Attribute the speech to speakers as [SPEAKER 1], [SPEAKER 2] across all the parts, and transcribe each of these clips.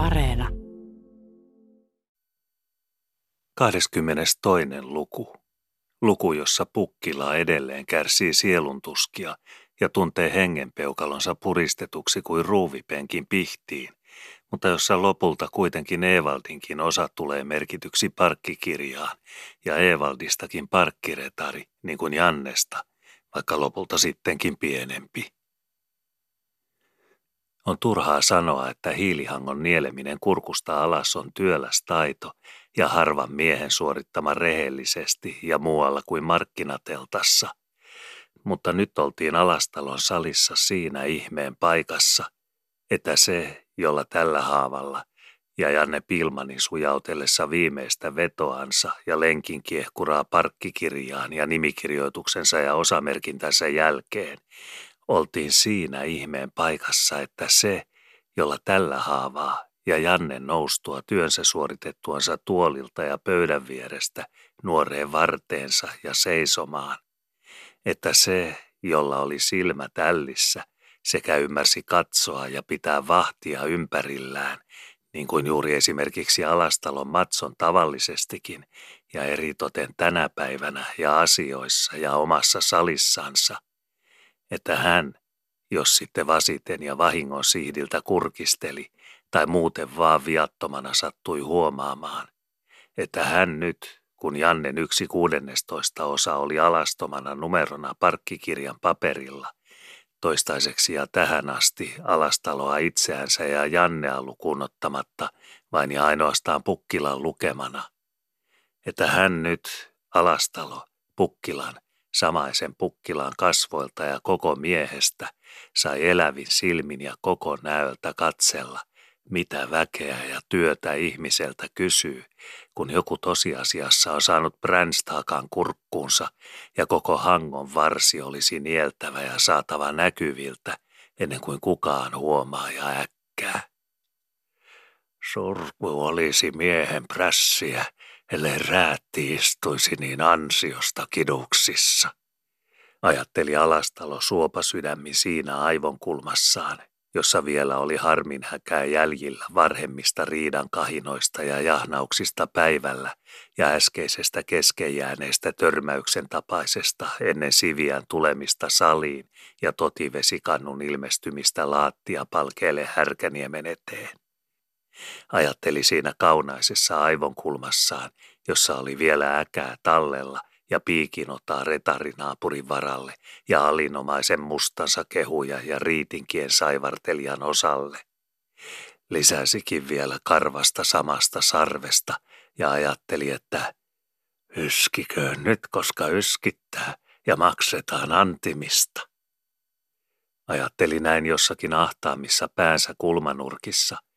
[SPEAKER 1] Areena.
[SPEAKER 2] 22. luku. Luku, jossa Pukkila edelleen kärsii sieluntuskia ja tuntee hengenpeukalonsa puristetuksi kuin ruuvipenkin pihtiin, mutta jossa lopulta kuitenkin Evaldinkin osa tulee merkityksi parkkikirjaan ja Evaldistakin parkkiretari, niin kuin Jannesta, vaikka lopulta sittenkin pienempi. On turhaa sanoa, että hiilihangon nieleminen kurkusta alas on työläs taito ja harvan miehen suorittama rehellisesti ja muualla kuin markkinateltassa. Mutta nyt oltiin alastalon salissa siinä ihmeen paikassa, että se, jolla tällä haavalla ja Janne Pilmani sujautellessa viimeistä vetoansa ja lenkin kiehkuraa parkkikirjaan ja nimikirjoituksensa ja osamerkintänsä jälkeen, oltiin siinä ihmeen paikassa, että se, jolla tällä haavaa ja Janne noustua työnsä suoritettuansa tuolilta ja pöydän vierestä nuoreen varteensa ja seisomaan, että se, jolla oli silmä tällissä sekä ymmärsi katsoa ja pitää vahtia ympärillään, niin kuin juuri esimerkiksi Alastalon Matson tavallisestikin ja eritoten tänä päivänä ja asioissa ja omassa salissansa – että hän, jos sitten vasiten ja vahingon sihdiltä kurkisteli tai muuten vaan viattomana sattui huomaamaan, että hän nyt, kun Jannen yksi kuudennestoista osa oli alastomana numerona parkkikirjan paperilla, toistaiseksi ja tähän asti alastaloa itseänsä ja Jannea lukuun ottamatta vain ja ainoastaan Pukkilan lukemana, että hän nyt, alastalo, Pukkilan, samaisen pukkilaan kasvoilta ja koko miehestä, sai elävin silmin ja koko näöltä katsella, mitä väkeä ja työtä ihmiseltä kysyy, kun joku tosiasiassa on saanut Brandstakan kurkkuunsa ja koko hangon varsi olisi nieltävä ja saatava näkyviltä ennen kuin kukaan huomaa ja äkkää. Surku olisi miehen prässiä, ellei räätti istuisi niin ansiosta kiduksissa. Ajatteli Alastalo suopasydämi siinä aivonkulmassaan, jossa vielä oli harmin häkää jäljillä varhemmista riidan kahinoista ja jahnauksista päivällä ja äskeisestä keskejääneestä törmäyksen tapaisesta ennen Siviän tulemista saliin ja totivesikannun ilmestymistä laattia palkeelle härkäniemen eteen. Ajatteli siinä kaunaisessa aivonkulmassaan, jossa oli vielä äkää tallella ja piikinotaa retarinaapurin varalle ja alinomaisen mustansa kehuja ja riitinkien saivartelijan osalle. Lisäsikin vielä karvasta samasta sarvesta ja ajatteli, että yskiköön nyt, koska yskittää ja maksetaan antimista. Ajatteli näin jossakin ahtaamissa päänsä kulmanurkissa –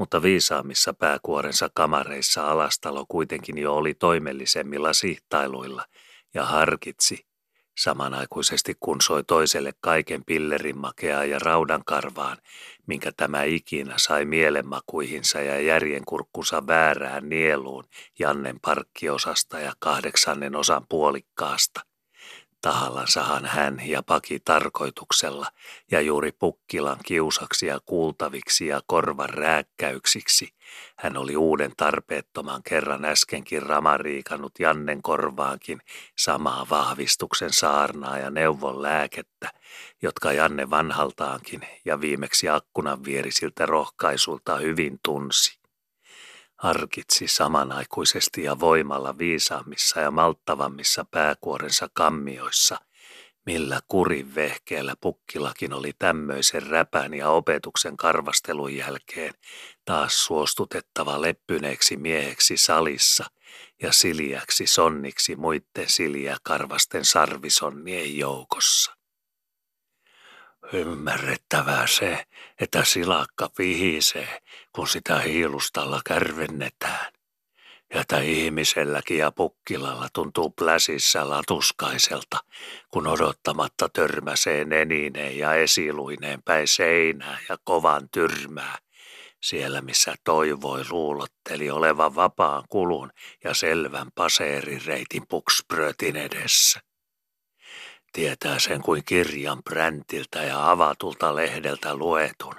[SPEAKER 2] mutta viisaammissa pääkuorensa kamareissa alastalo kuitenkin jo oli toimellisemmilla sihtailuilla ja harkitsi, samanaikuisesti kun soi toiselle kaiken pillerin makeaa ja raudankarvaan, minkä tämä ikinä sai mielenmakuihinsa ja järjenkurkkunsa väärään nieluun Jannen parkkiosasta ja kahdeksannen osan puolikkaasta. Tahallansahan hän ja paki tarkoituksella ja juuri Pukkilan kiusaksi ja kuultaviksi ja korvan rääkkäyksiksi. Hän oli uuden tarpeettoman kerran äskenkin ramariikannut Jannen korvaankin samaa vahvistuksen saarnaa ja neuvon lääkettä, jotka Janne vanhaltaankin ja viimeksi akkunan vierisiltä rohkaisulta hyvin tunsi harkitsi samanaikuisesti ja voimalla viisaammissa ja malttavammissa pääkuorensa kammioissa, millä kurin vehkeellä pukkilakin oli tämmöisen räpän ja opetuksen karvastelun jälkeen taas suostutettava leppyneeksi mieheksi salissa ja siljäksi sonniksi muitten siliä karvasten sarvisonnien joukossa. Ymmärrettävää se, että silakka pihisee, kun sitä hiilustalla kärvennetään. Ja että ihmiselläkin ja pukkilalla tuntuu pläsissä latuskaiselta, kun odottamatta törmäsee nenineen ja esiluineen päin seinää ja kovan tyrmää, siellä missä toivoi luulotteli olevan vapaan kulun ja selvän paseerireitin puksprötin edessä. Tietää sen kuin kirjan präntiltä ja avatulta lehdeltä luetun,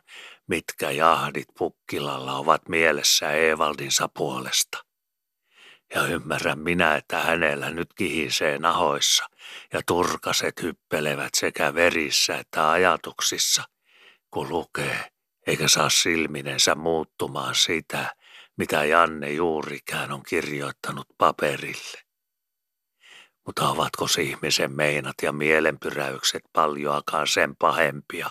[SPEAKER 2] mitkä jahdit Pukkilalla ovat mielessä Evaldinsa puolesta. Ja ymmärrän minä, että hänellä nyt kihisee nahoissa ja turkaset hyppelevät sekä verissä että ajatuksissa, kun lukee, eikä saa silminensä muuttumaan sitä, mitä Janne juurikään on kirjoittanut paperille. Mutta ovatko ihmisen meinat ja mielenpyräykset paljoakaan sen pahempia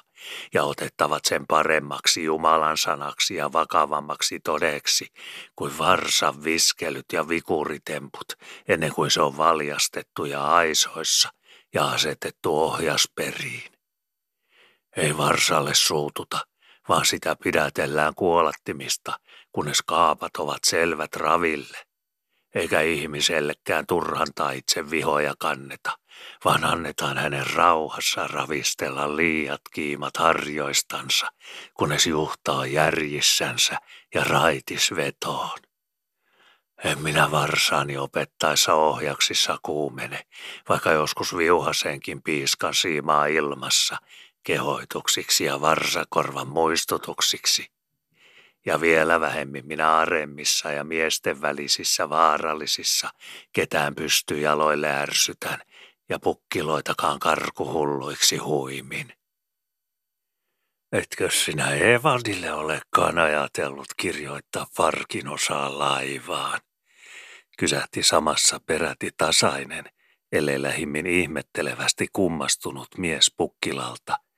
[SPEAKER 2] ja otettavat sen paremmaksi Jumalan sanaksi ja vakavammaksi todeksi kuin varsan viskelyt ja vikuritemput ennen kuin se on valjastettu ja aisoissa ja asetettu ohjasperiin? Ei varsalle suututa, vaan sitä pidätellään kuolattimista, kunnes kaapat ovat selvät raville eikä ihmisellekään turhantaa itse vihoja kanneta, vaan annetaan hänen rauhassa ravistella liiat kiimat harjoistansa, kunnes juhtaa järjissänsä ja raitis vetoon. En minä varsaani opettaessa ohjaksissa kuumene, vaikka joskus viuhasenkin piiskan siimaa ilmassa, kehoituksiksi ja varsakorvan muistutuksiksi ja vielä vähemmin minä aremmissa ja miesten välisissä vaarallisissa ketään pystyy jaloille ärsytän ja pukkiloitakaan karkuhulluiksi huimin. Etkö sinä Evaldille olekaan ajatellut kirjoittaa farkin osaa laivaan? Kysähti samassa peräti tasainen, ellei lähimmin ihmettelevästi kummastunut mies pukkilalta –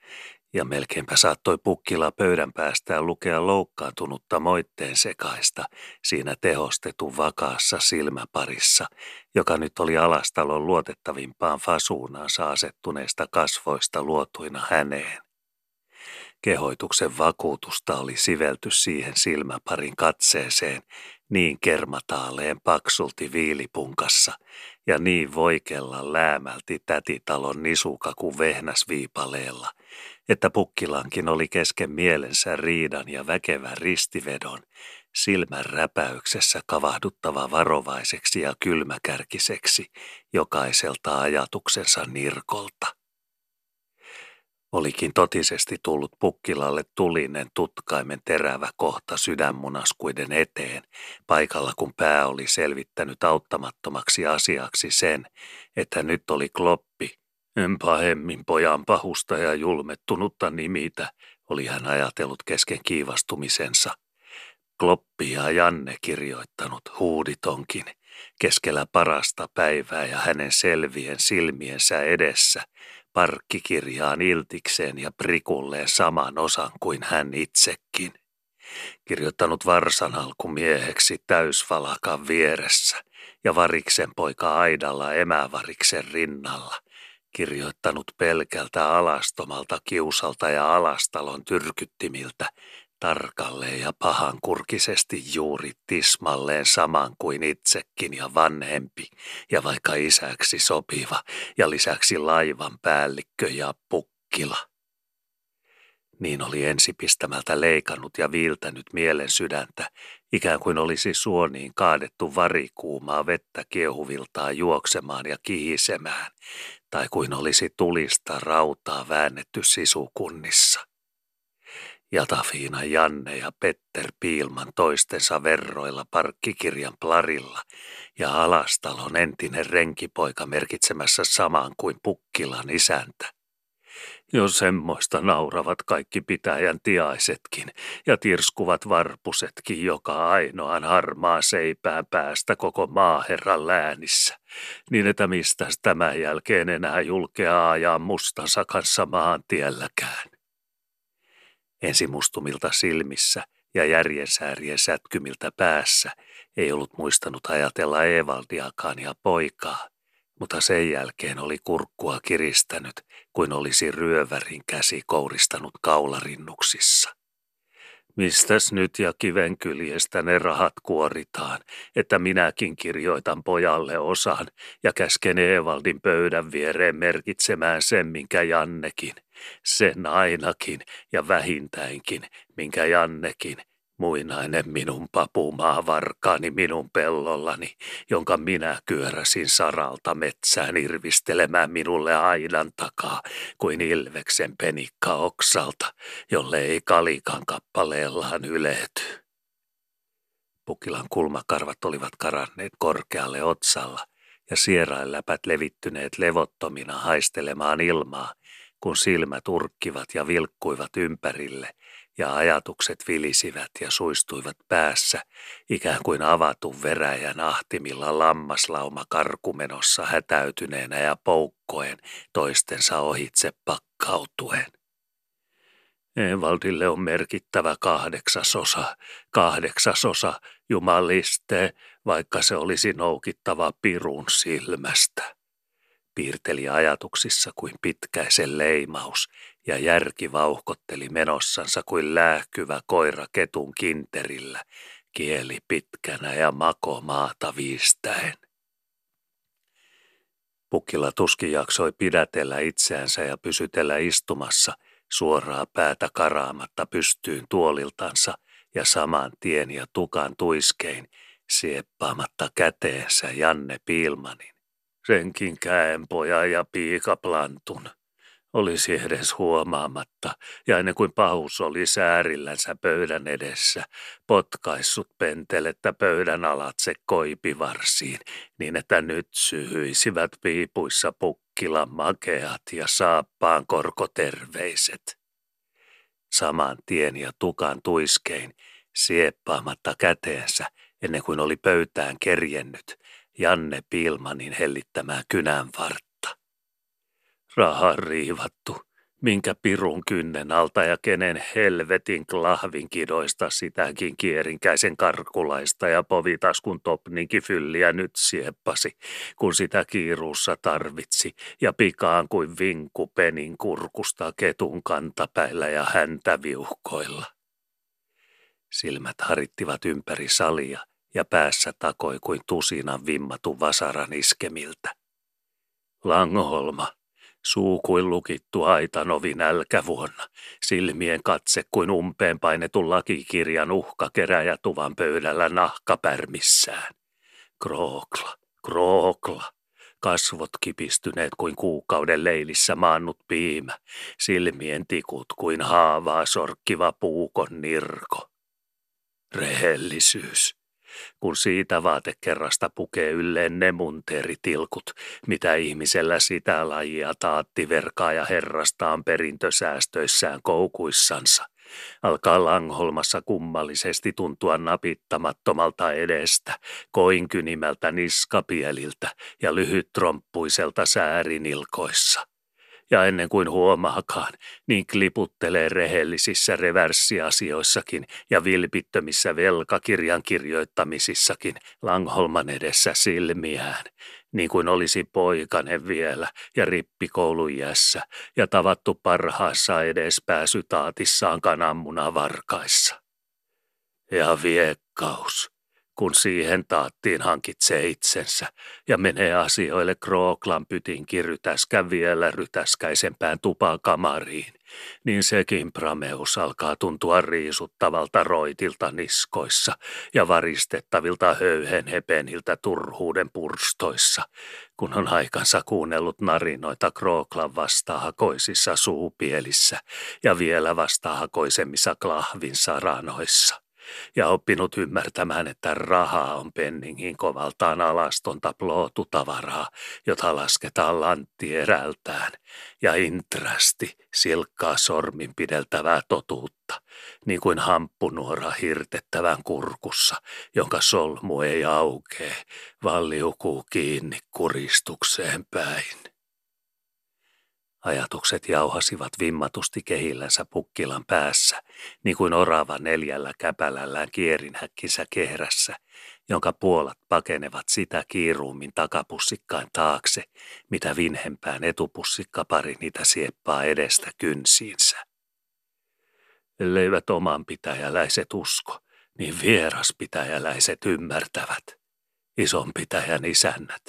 [SPEAKER 2] ja melkeinpä saattoi pukkila pöydän päästään lukea loukkaantunutta moitteen sekaista siinä tehostetun vakaassa silmäparissa, joka nyt oli alastalon luotettavimpaan fasuunaansa asettuneesta kasvoista luotuina häneen. Kehoituksen vakuutusta oli sivelty siihen silmäparin katseeseen niin kermataaleen paksulti viilipunkassa ja niin voikella läämälti tätitalon nisuka kuin vehnäsviipaleella, että pukkilankin oli kesken mielensä riidan ja väkevän ristivedon, silmän räpäyksessä kavahduttava varovaiseksi ja kylmäkärkiseksi jokaiselta ajatuksensa nirkolta. Olikin totisesti tullut pukkilalle tulinen tutkaimen terävä kohta sydänmunaskuiden eteen, paikalla kun pää oli selvittänyt auttamattomaksi asiaksi sen, että nyt oli kloppi, en pahemmin pojan pahusta ja julmettunutta nimitä, oli hän ajatellut kesken kiivastumisensa. Kloppi ja Janne kirjoittanut huuditonkin, keskellä parasta päivää ja hänen selvien silmiensä edessä, parkkikirjaan iltikseen ja prikulleen saman osan kuin hän itsekin. Kirjoittanut varsan alkumieheksi täysvalakan vieressä ja variksen poika aidalla emävariksen rinnalla – kirjoittanut pelkältä alastomalta kiusalta ja alastalon tyrkyttimiltä, tarkalleen ja pahankurkisesti juuri tismalleen saman kuin itsekin ja vanhempi, ja vaikka isäksi sopiva, ja lisäksi laivan päällikkö ja pukkila. Niin oli ensipistämältä leikannut ja viiltänyt mielen sydäntä, ikään kuin olisi suoniin kaadettu varikuumaa vettä kiehuviltaa juoksemaan ja kihisemään, tai kuin olisi tulista rautaa väännetty sisukunnissa. Jatafiina Janne ja Petter Piilman toistensa verroilla parkkikirjan plarilla ja Alastalon entinen renkipoika merkitsemässä samaan kuin Pukkilan isäntä. Jo semmoista nauravat kaikki pitäjän tiaisetkin ja tirskuvat varpusetkin joka ainoan harmaa seipään päästä koko maaherran läänissä, niin että mistä tämän jälkeen enää julkea ajaa mustansa kanssa maantielläkään. Ensimustumilta silmissä ja järjensäärien sätkymiltä päässä ei ollut muistanut ajatella Evaldiakaan ja poikaa, mutta sen jälkeen oli kurkkua kiristänyt, kuin olisi ryövärin käsi kouristanut kaularinnuksissa. Mistäs nyt ja kivenkyljestä ne rahat kuoritaan, että minäkin kirjoitan pojalle osan ja käsken Evaldin pöydän viereen merkitsemään sen, minkä Jannekin, sen ainakin ja vähintäinkin, minkä Jannekin Muinainen minun papumaa varkaani minun pellollani, jonka minä kyöräsin saralta metsään irvistelemään minulle aidan takaa kuin ilveksen penikka oksalta, jolle ei kalikan kappaleellaan ylety. Pukilan kulmakarvat olivat karanneet korkealle otsalla ja sierainläpät levittyneet levottomina haistelemaan ilmaa, kun silmät urkkivat ja vilkkuivat ympärille ja ajatukset vilisivät ja suistuivat päässä, ikään kuin avatun veräjän ahtimilla lammaslauma karkumenossa hätäytyneenä ja poukkoen toistensa ohitse pakkautuen. Evaldille on merkittävä kahdeksasosa, kahdeksasosa jumaliste, vaikka se olisi noukittava pirun silmästä piirteli ajatuksissa kuin pitkäisen leimaus ja järki vauhkotteli menossansa kuin läähkyvä koira ketun kinterillä, kieli pitkänä ja mako maata viistäen. Pukilla tuskin jaksoi pidätellä itseänsä ja pysytellä istumassa suoraa päätä karaamatta pystyyn tuoliltansa ja saman tien ja tukan tuiskein sieppaamatta käteensä Janne Piilmanin senkin käenpoja ja piikaplantun. Olisi edes huomaamatta, ja ennen kuin pahus oli säärillänsä pöydän edessä, potkaissut pentelettä pöydän alatse koipivarsiin, niin että nyt syhyisivät piipuissa pukkila makeat ja saappaan korkoterveiset. Saman tien ja tukan tuiskein, sieppaamatta käteensä, ennen kuin oli pöytään kerjennyt, Janne Pilmanin hellittämää vartta. Raha riivattu, minkä pirun kynnen alta ja kenen helvetin klahvinkidoista sitäkin kierinkäisen karkulaista ja povitaskun topninki fylliä nyt sieppasi, kun sitä kiiruussa tarvitsi ja pikaan kuin vinku penin kurkusta ketun kantapäillä ja häntä viuhkoilla. Silmät harittivat ympäri salia – ja päässä takoi kuin tusinan vimmatu vasaran iskemiltä. Langholma, suu kuin lukittu aitanovi nälkävuonna, silmien katse kuin umpeen painetun lakikirjan uhka keräjätuvan pöydällä nahkapärmissään. Krookla, krookla, kasvot kipistyneet kuin kuukauden leilissä maannut piimä, silmien tikut kuin haavaa sorkkiva puukon nirko. Rehellisyys, kun siitä vaatekerrasta pukee ylleen ne munteeritilkut, mitä ihmisellä sitä lajia taatti verkaa ja herrastaan perintösäästöissään koukuissansa. Alkaa Langholmassa kummallisesti tuntua napittamattomalta edestä, koinkynimältä niskapieliltä ja lyhytromppuiselta säärinilkoissa ja ennen kuin huomaakaan, niin kliputtelee rehellisissä reverssiasioissakin ja vilpittömissä velkakirjan kirjoittamisissakin Langholman edessä silmiään, niin kuin olisi poikanen vielä ja rippikoulujässä ja tavattu parhaassa edespääsytaatissaan kananmuna varkaissa. Ja viekkaus, kun siihen taattiin hankitsee itsensä ja menee asioille Krooklan pytin rytäskän vielä rytäskäisempään tupakamariin, niin sekin prameus alkaa tuntua riisuttavalta roitilta niskoissa ja varistettavilta höyhenhepeniltä turhuuden purstoissa, kun on aikansa kuunnellut narinoita Krooklan vastahakoisissa suupielissä ja vielä vastahakoisemmissa klahvin ranoissa ja oppinut ymmärtämään, että raha on penningin kovaltaan alastonta plootutavaraa, jota lasketaan lanttierältään, ja intrasti silkkaa sormin pideltävää totuutta, niin kuin hamppunuora hirtettävän kurkussa, jonka solmu ei aukee, vaan liukuu kiinni kuristukseen päin. Ajatukset jauhasivat vimmatusti kehillänsä pukkilan päässä, niin kuin orava neljällä käpälällään kierinhäkkinsä kehrässä, jonka puolat pakenevat sitä kiiruummin takapussikkain taakse, mitä vinhempään etupussikkapari niitä sieppaa edestä kynsiinsä. Elleivät omanpitäjäläiset usko, niin vieraspitäjäläiset ymmärtävät. Ison pitäjän isännät.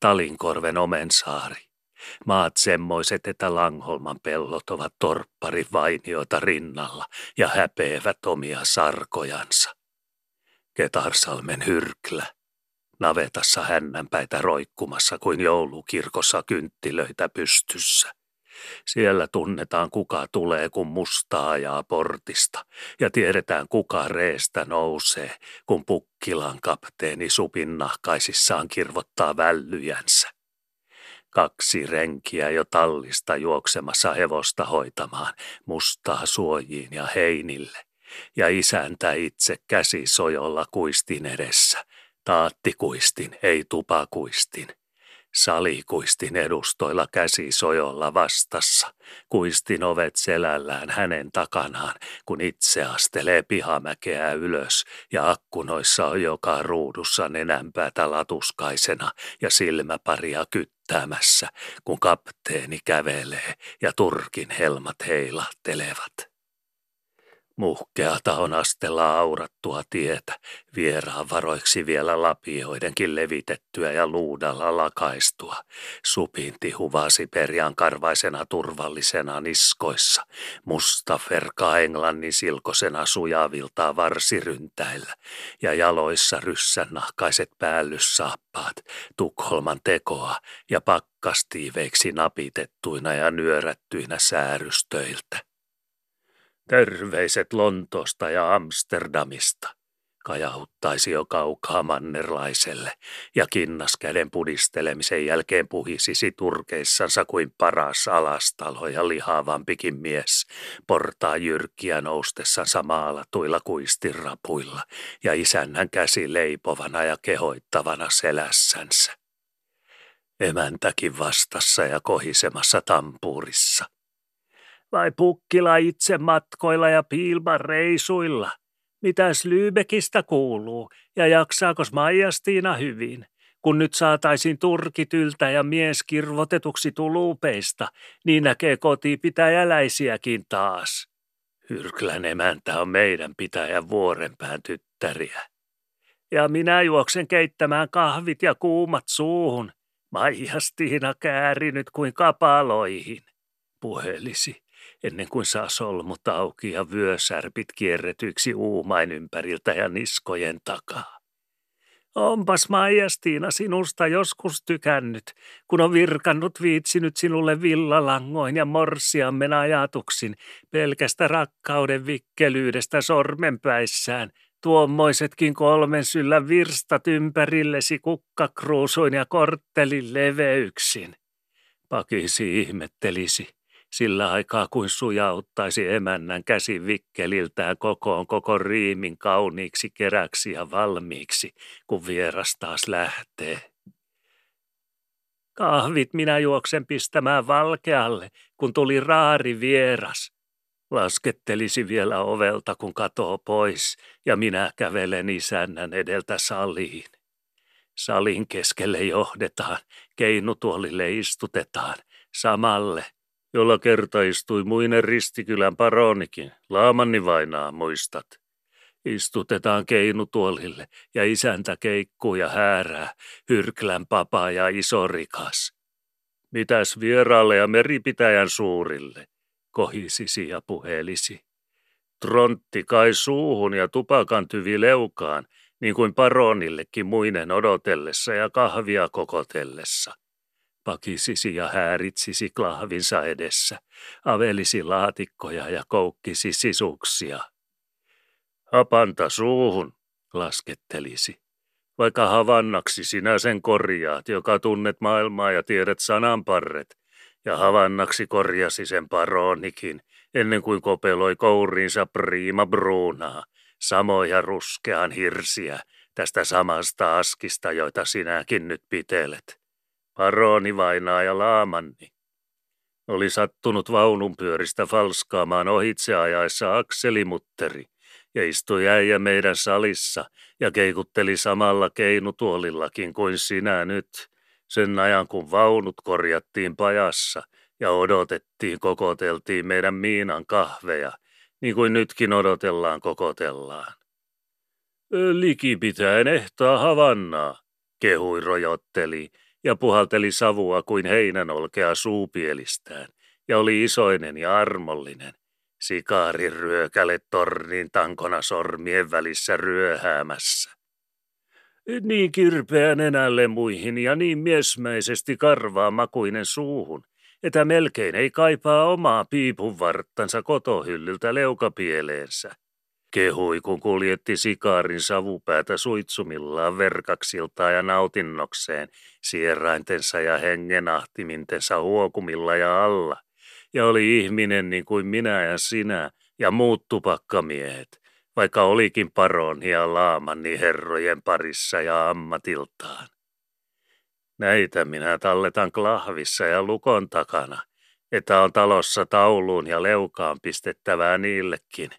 [SPEAKER 2] Talinkorven omensaari Maat semmoiset, että Langholman pellot ovat torppari vainiota rinnalla ja häpeävät omia sarkojansa. Ketarsalmen hyrklä. Navetassa hännänpäitä roikkumassa kuin joulukirkossa kynttilöitä pystyssä. Siellä tunnetaan kuka tulee, kun musta ajaa portista, ja tiedetään kuka reestä nousee, kun Pukkilan kapteeni supinnahkaisissaan kirvottaa vällyjänsä. Kaksi renkiä jo tallista juoksemassa hevosta hoitamaan, mustaa suojiin ja heinille, ja isäntä itse käsi sojolla kuistin edessä, taattikuistin, ei tupakuistin – Salikuistin edustoilla käsi sojolla vastassa, kuistin ovet selällään hänen takanaan, kun itse astelee pihamäkeä ylös ja akkunoissa on joka ruudussa nenänpäätä latuskaisena ja silmäparia kyttäämässä, kun kapteeni kävelee ja turkin helmat heilahtelevat. Muhkeata on astella aurattua tietä, vieraan varoiksi vielä lapioidenkin levitettyä ja luudalla lakaistua. Supinti huvasi perjan karvaisena turvallisena niskoissa, musta ferka englannin silkosena sujaviltaa varsiryntäillä ja jaloissa ryssän nahkaiset päällyssaappaat, Tukholman tekoa ja pakkastiiveiksi napitettuina ja nyörättyinä säärystöiltä. Terveiset Lontoosta ja Amsterdamista, kajauttaisi jo kaukaa mannerlaiselle, ja kinnaskäden pudistelemisen jälkeen puhisisi turkeissansa kuin paras alastalo ja lihavampikin mies, portaa jyrkkiä noustessansa maalatuilla kuistirapuilla ja isännän käsi leipovana ja kehoittavana selässänsä. Emäntäkin vastassa ja kohisemassa tampuurissa – vai pukkila itse matkoilla ja piilman reisuilla? Mitäs Lybekistä kuuluu ja jaksaako Maijastiina hyvin? Kun nyt saataisiin turkityltä ja mies kirvotetuksi tuluupeista, niin näkee kotipitäjäläisiäkin taas. Hyrklän emäntä on meidän pitäjän vuorenpään tyttäriä. Ja minä juoksen keittämään kahvit ja kuumat suuhun. Maijastiina käärinyt kuin kapaloihin, puhelisi ennen kuin saa solmut auki ja vyösärpit kierretyiksi uumain ympäriltä ja niskojen takaa. Onpas Maijastiina sinusta joskus tykännyt, kun on virkannut viitsinyt sinulle villalangoin ja morsiammen ajatuksin pelkästä rakkauden vikkelyydestä sormenpäissään, tuommoisetkin kolmen syllä virstat ympärillesi kukkakruusuin ja korttelin leveyksin. Pakisi ihmettelisi sillä aikaa kuin sujauttaisi emännän käsi vikkeliltään kokoon koko riimin kauniiksi keräksi ja valmiiksi, kun vieras taas lähtee. Kahvit minä juoksen pistämään valkealle, kun tuli raari vieras. Laskettelisi vielä ovelta, kun katoo pois, ja minä kävelen isännän edeltä saliin. Salin keskelle johdetaan, keinutuolille istutetaan, samalle – jolla kertaistui muinen ristikylän paronikin, Laamanni vainaa muistat. Istutetaan keinutuolille ja isäntä keikkuu ja häärää, hyrklän papa ja iso rikas. Mitäs vieraalle ja meripitäjän suurille, kohisisi ja puhelisi. Trontti kai suuhun ja tupakan tyvi leukaan, niin kuin paronillekin muinen odotellessa ja kahvia kokotellessa pakisisi ja hääritsisi klahvinsa edessä, avelisi laatikkoja ja koukkisi sisuksia. Hapanta suuhun, laskettelisi. Vaikka havannaksi sinä sen korjaat, joka tunnet maailmaa ja tiedät sananparret, ja havannaksi korjasi sen paronikin, ennen kuin kopeloi kouriinsa priima bruunaa, samoja ruskean hirsiä, tästä samasta askista, joita sinäkin nyt pitelet. Paroni vainaa ja laamanni. Oli sattunut vaununpyöristä falskaamaan ohitse ajaessa akselimutteri ja istui äijä meidän salissa ja keikutteli samalla keinutuolillakin kuin sinä nyt, sen ajan kun vaunut korjattiin pajassa ja odotettiin, kokoteltiin meidän Miinan kahveja, niin kuin nytkin odotellaan, kokotellaan. Likipitäen ehtaa havannaa, kehui rojotteli ja puhalteli savua kuin heinän olkea suupielistään ja oli isoinen ja armollinen. Sikaari ryökäle tornin tankona sormien välissä ryöhäämässä. Niin kirpeä nenälle muihin ja niin miesmäisesti karvaa makuinen suuhun, että melkein ei kaipaa omaa piipun varttansa kotohyllyltä leukapieleensä. Kehui, kun kuljetti sikaarin savupäätä suitsumillaan verkaksilta ja nautinnokseen, sieraintensa ja hengenahtimintensa huokumilla ja alla. Ja oli ihminen niin kuin minä ja sinä ja muut tupakkamiehet, vaikka olikin paronia laamanni herrojen parissa ja ammatiltaan. Näitä minä talletan klahvissa ja lukon takana, että on talossa tauluun ja leukaan pistettävää niillekin,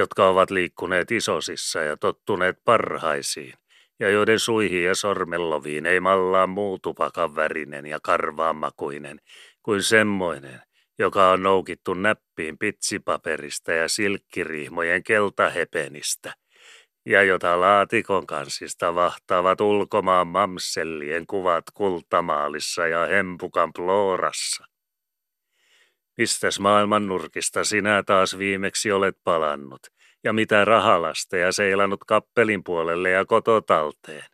[SPEAKER 2] jotka ovat liikkuneet isosissa ja tottuneet parhaisiin, ja joiden suihin ja sormelloviin ei mallaa muu tupakan värinen ja karvaamakuinen kuin semmoinen, joka on noukittu näppiin pitsipaperista ja silkkiriihmojen keltahepenistä, ja jota laatikon kansista vahtaavat ulkomaan mamsellien kuvat kultamaalissa ja hempukan ploorassa. Mistäs maailman nurkista sinä taas viimeksi olet palannut, ja mitä rahalasteja seilannut kappelin puolelle ja kototalteen?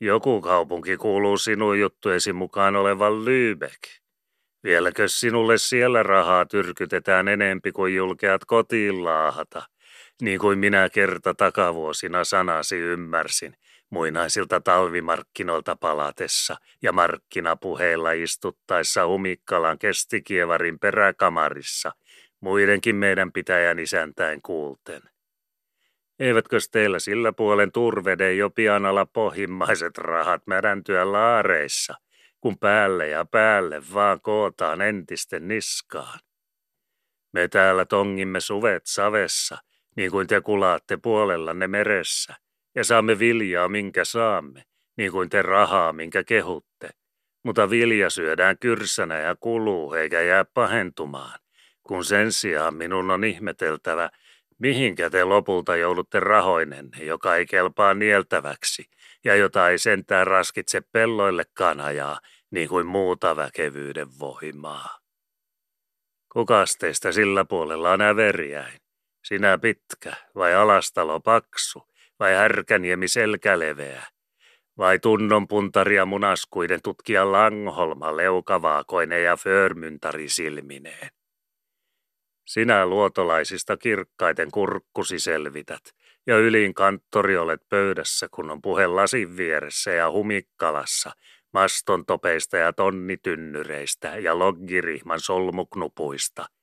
[SPEAKER 2] Joku kaupunki kuuluu sinun juttuesi mukaan olevan Lübeck. Vieläkö sinulle siellä rahaa tyrkytetään enempi kuin julkeat kotiin laahata, niin kuin minä kerta takavuosina sanasi ymmärsin, muinaisilta talvimarkkinoilta palatessa ja markkinapuheilla istuttaessa Umikkalan kestikievarin peräkamarissa, muidenkin meidän pitäjän isäntäin kuulten. Eivätkö teillä sillä puolen turvede jo pian ala pohjimmaiset rahat märäntyä laareissa, kun päälle ja päälle vaan kootaan entisten niskaan? Me täällä tongimme suvet savessa, niin kuin te kulaatte puolellanne meressä, ja saamme viljaa, minkä saamme, niin kuin te rahaa, minkä kehutte. Mutta vilja syödään kyrsänä ja kuluu, eikä jää pahentumaan, kun sen sijaan minun on ihmeteltävä, mihinkä te lopulta joudutte rahoinen, joka ei kelpaa nieltäväksi, ja jota ei sentään raskitse pelloillekaan ajaa, niin kuin muuta väkevyyden voimaa. Kukas teistä sillä puolella on äveriäin? Sinä pitkä vai alastalo paksu? Vai härkäniemi selkäleveä, vai tunnonpuntaria munaskuiden tutkija Langholma leukavaakoinen ja förmyntari silmineen. Sinä luotolaisista kirkkaiten kurkkusi selvität, ja ylin kanttori olet pöydässä, kun on puhe lasin vieressä ja humikkalassa, mastontopeista ja tonnitynnyreistä ja loggirihman solmuknupuista –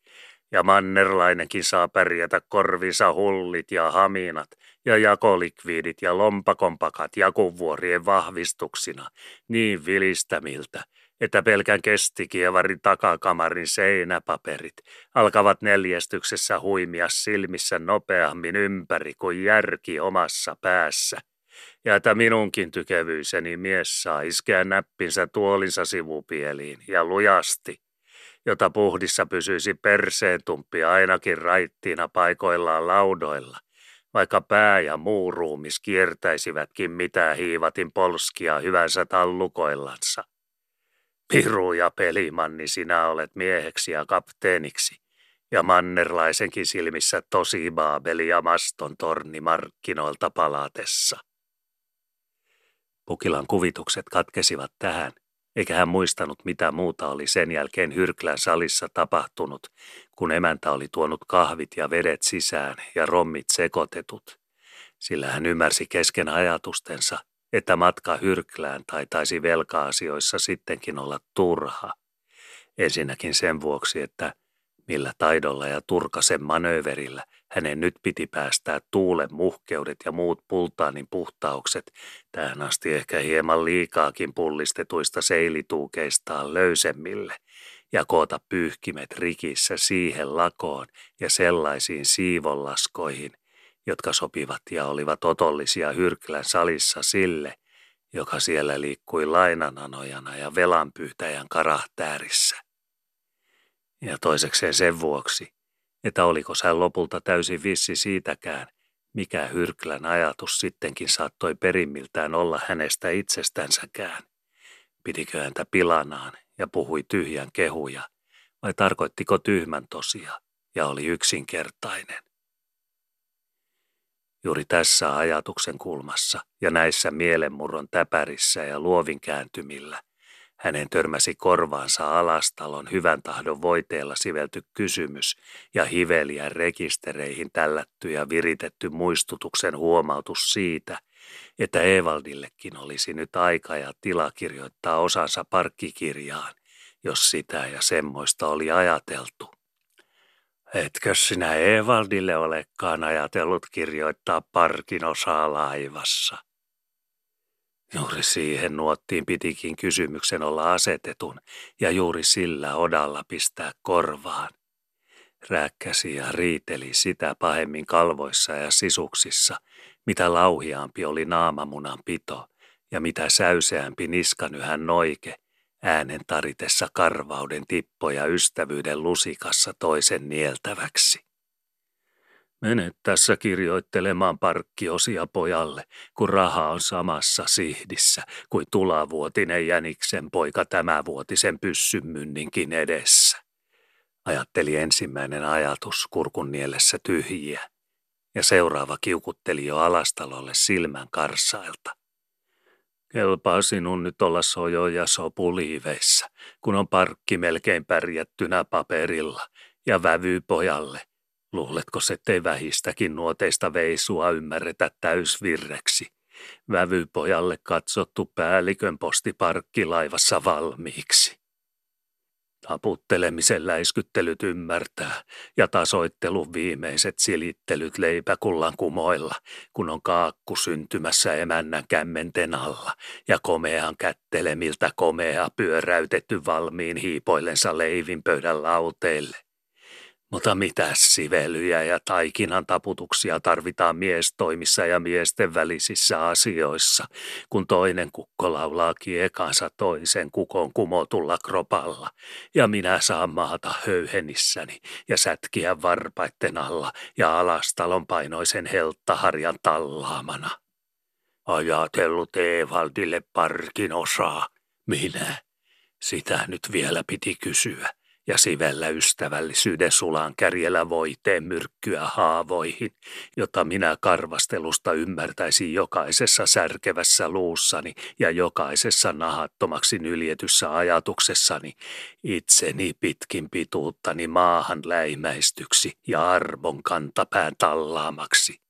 [SPEAKER 2] ja mannerlainenkin saa pärjätä korvinsa hullit ja haminat ja jakolikviidit ja lompakonpakat jakuvuorien vahvistuksina niin vilistämiltä, että pelkän kestikievarin takakamarin seinäpaperit alkavat neljästyksessä huimia silmissä nopeammin ympäri kuin järki omassa päässä. Ja että minunkin tykevyyseni mies saa iskeä näppinsä tuolinsa sivupieliin ja lujasti – jota puhdissa pysyisi perseentumppi ainakin raittiina paikoillaan laudoilla, vaikka pää ja muu ruumis kiertäisivätkin mitä hiivatin polskia hyvänsä tallukoillansa. Piru ja pelimanni sinä olet mieheksi ja kapteeniksi, ja mannerlaisenkin silmissä tosi baabeli ja maston torni markkinoilta palatessa. Pukilan kuvitukset katkesivat tähän, eikä hän muistanut mitä muuta oli sen jälkeen Hyrklän salissa tapahtunut, kun emäntä oli tuonut kahvit ja vedet sisään ja rommit sekotetut. Sillä hän ymmärsi kesken ajatustensa, että matka Hyrklään taitaisi velka-asioissa sittenkin olla turha. Ensinnäkin sen vuoksi, että millä taidolla ja turkasen manööverillä hänen nyt piti päästää tuulen muhkeudet ja muut pultaanin puhtaukset, tähän asti ehkä hieman liikaakin pullistetuista seilituukeistaan löysemmille, ja koota pyyhkimet rikissä siihen lakoon ja sellaisiin siivonlaskoihin, jotka sopivat ja olivat otollisia Hyrklän salissa sille, joka siellä liikkui lainananojana ja velanpyytäjän karahtäärissä. Ja toisekseen sen vuoksi, että oliko hän lopulta täysin vissi siitäkään, mikä Hyrklän ajatus sittenkin saattoi perimmiltään olla hänestä itsestänsäkään. Pidikö häntä pilanaan ja puhui tyhjän kehuja, vai tarkoittiko tyhmän tosia ja oli yksinkertainen? Juuri tässä ajatuksen kulmassa ja näissä mielenmurron täpärissä ja luovin kääntymillä hänen törmäsi korvaansa alastalon hyvän tahdon voiteella sivelty kysymys ja hiveliä rekistereihin tällätty ja viritetty muistutuksen huomautus siitä, että Evaldillekin olisi nyt aika ja tila kirjoittaa osansa parkkikirjaan, jos sitä ja semmoista oli ajateltu. Etkö sinä Evaldille olekaan ajatellut kirjoittaa parkin osaa laivassa? Juuri siihen nuottiin pitikin kysymyksen olla asetetun ja juuri sillä odalla pistää korvaan. Rääkkäsi ja riiteli sitä pahemmin kalvoissa ja sisuksissa, mitä lauhiaampi oli naamamunan pito ja mitä säyseämpi niskanyhän noike, äänen taritessa karvauden tippoja ystävyyden lusikassa toisen nieltäväksi. Mene tässä kirjoittelemaan parkkiosia pojalle, kun raha on samassa sihdissä kuin tulavuotinen jäniksen poika tämänvuotisen pyssymynninkin edessä. Ajatteli ensimmäinen ajatus kurkun tyhjiä, ja seuraava kiukutteli jo alastalolle silmän karsailta. Kelpaa sinun nyt olla sojo ja sopuliiveissä, kun on parkki melkein pärjättynä paperilla ja vävy pojalle. Luuletko, ettei vähistäkin nuoteista veisua ymmärretä täysvirreksi? Vävypojalle katsottu päällikön posti parkkilaivassa valmiiksi. Taputtelemisen läiskyttelyt ymmärtää ja tasoittelun viimeiset silittelyt leipäkullan kumoilla, kun on kaakku syntymässä emännän kämmenten alla ja komean kättelemiltä komea pyöräytetty valmiin hiipoillensa leivinpöydän lauteille. Mutta mitä sivelyjä ja taikinan taputuksia tarvitaan miestoimissa ja miesten välisissä asioissa, kun toinen kukko laulaa kiekansa toisen kukon kumotulla kropalla, ja minä saan maata höyhenissäni ja sätkiä varpaitten alla ja alastalon painoisen helttaharjan tallaamana. Ajatellut Evaldille parkin osaa. Minä. Sitä nyt vielä piti kysyä ja sivellä ystävällisyyden sulan kärjellä voiteen myrkkyä haavoihin, jota minä karvastelusta ymmärtäisin jokaisessa särkevässä luussani ja jokaisessa nahattomaksi nyljetyssä ajatuksessani, itseni pitkin pituuttani maahan läimäistyksi ja arvon kantapään tallaamaksi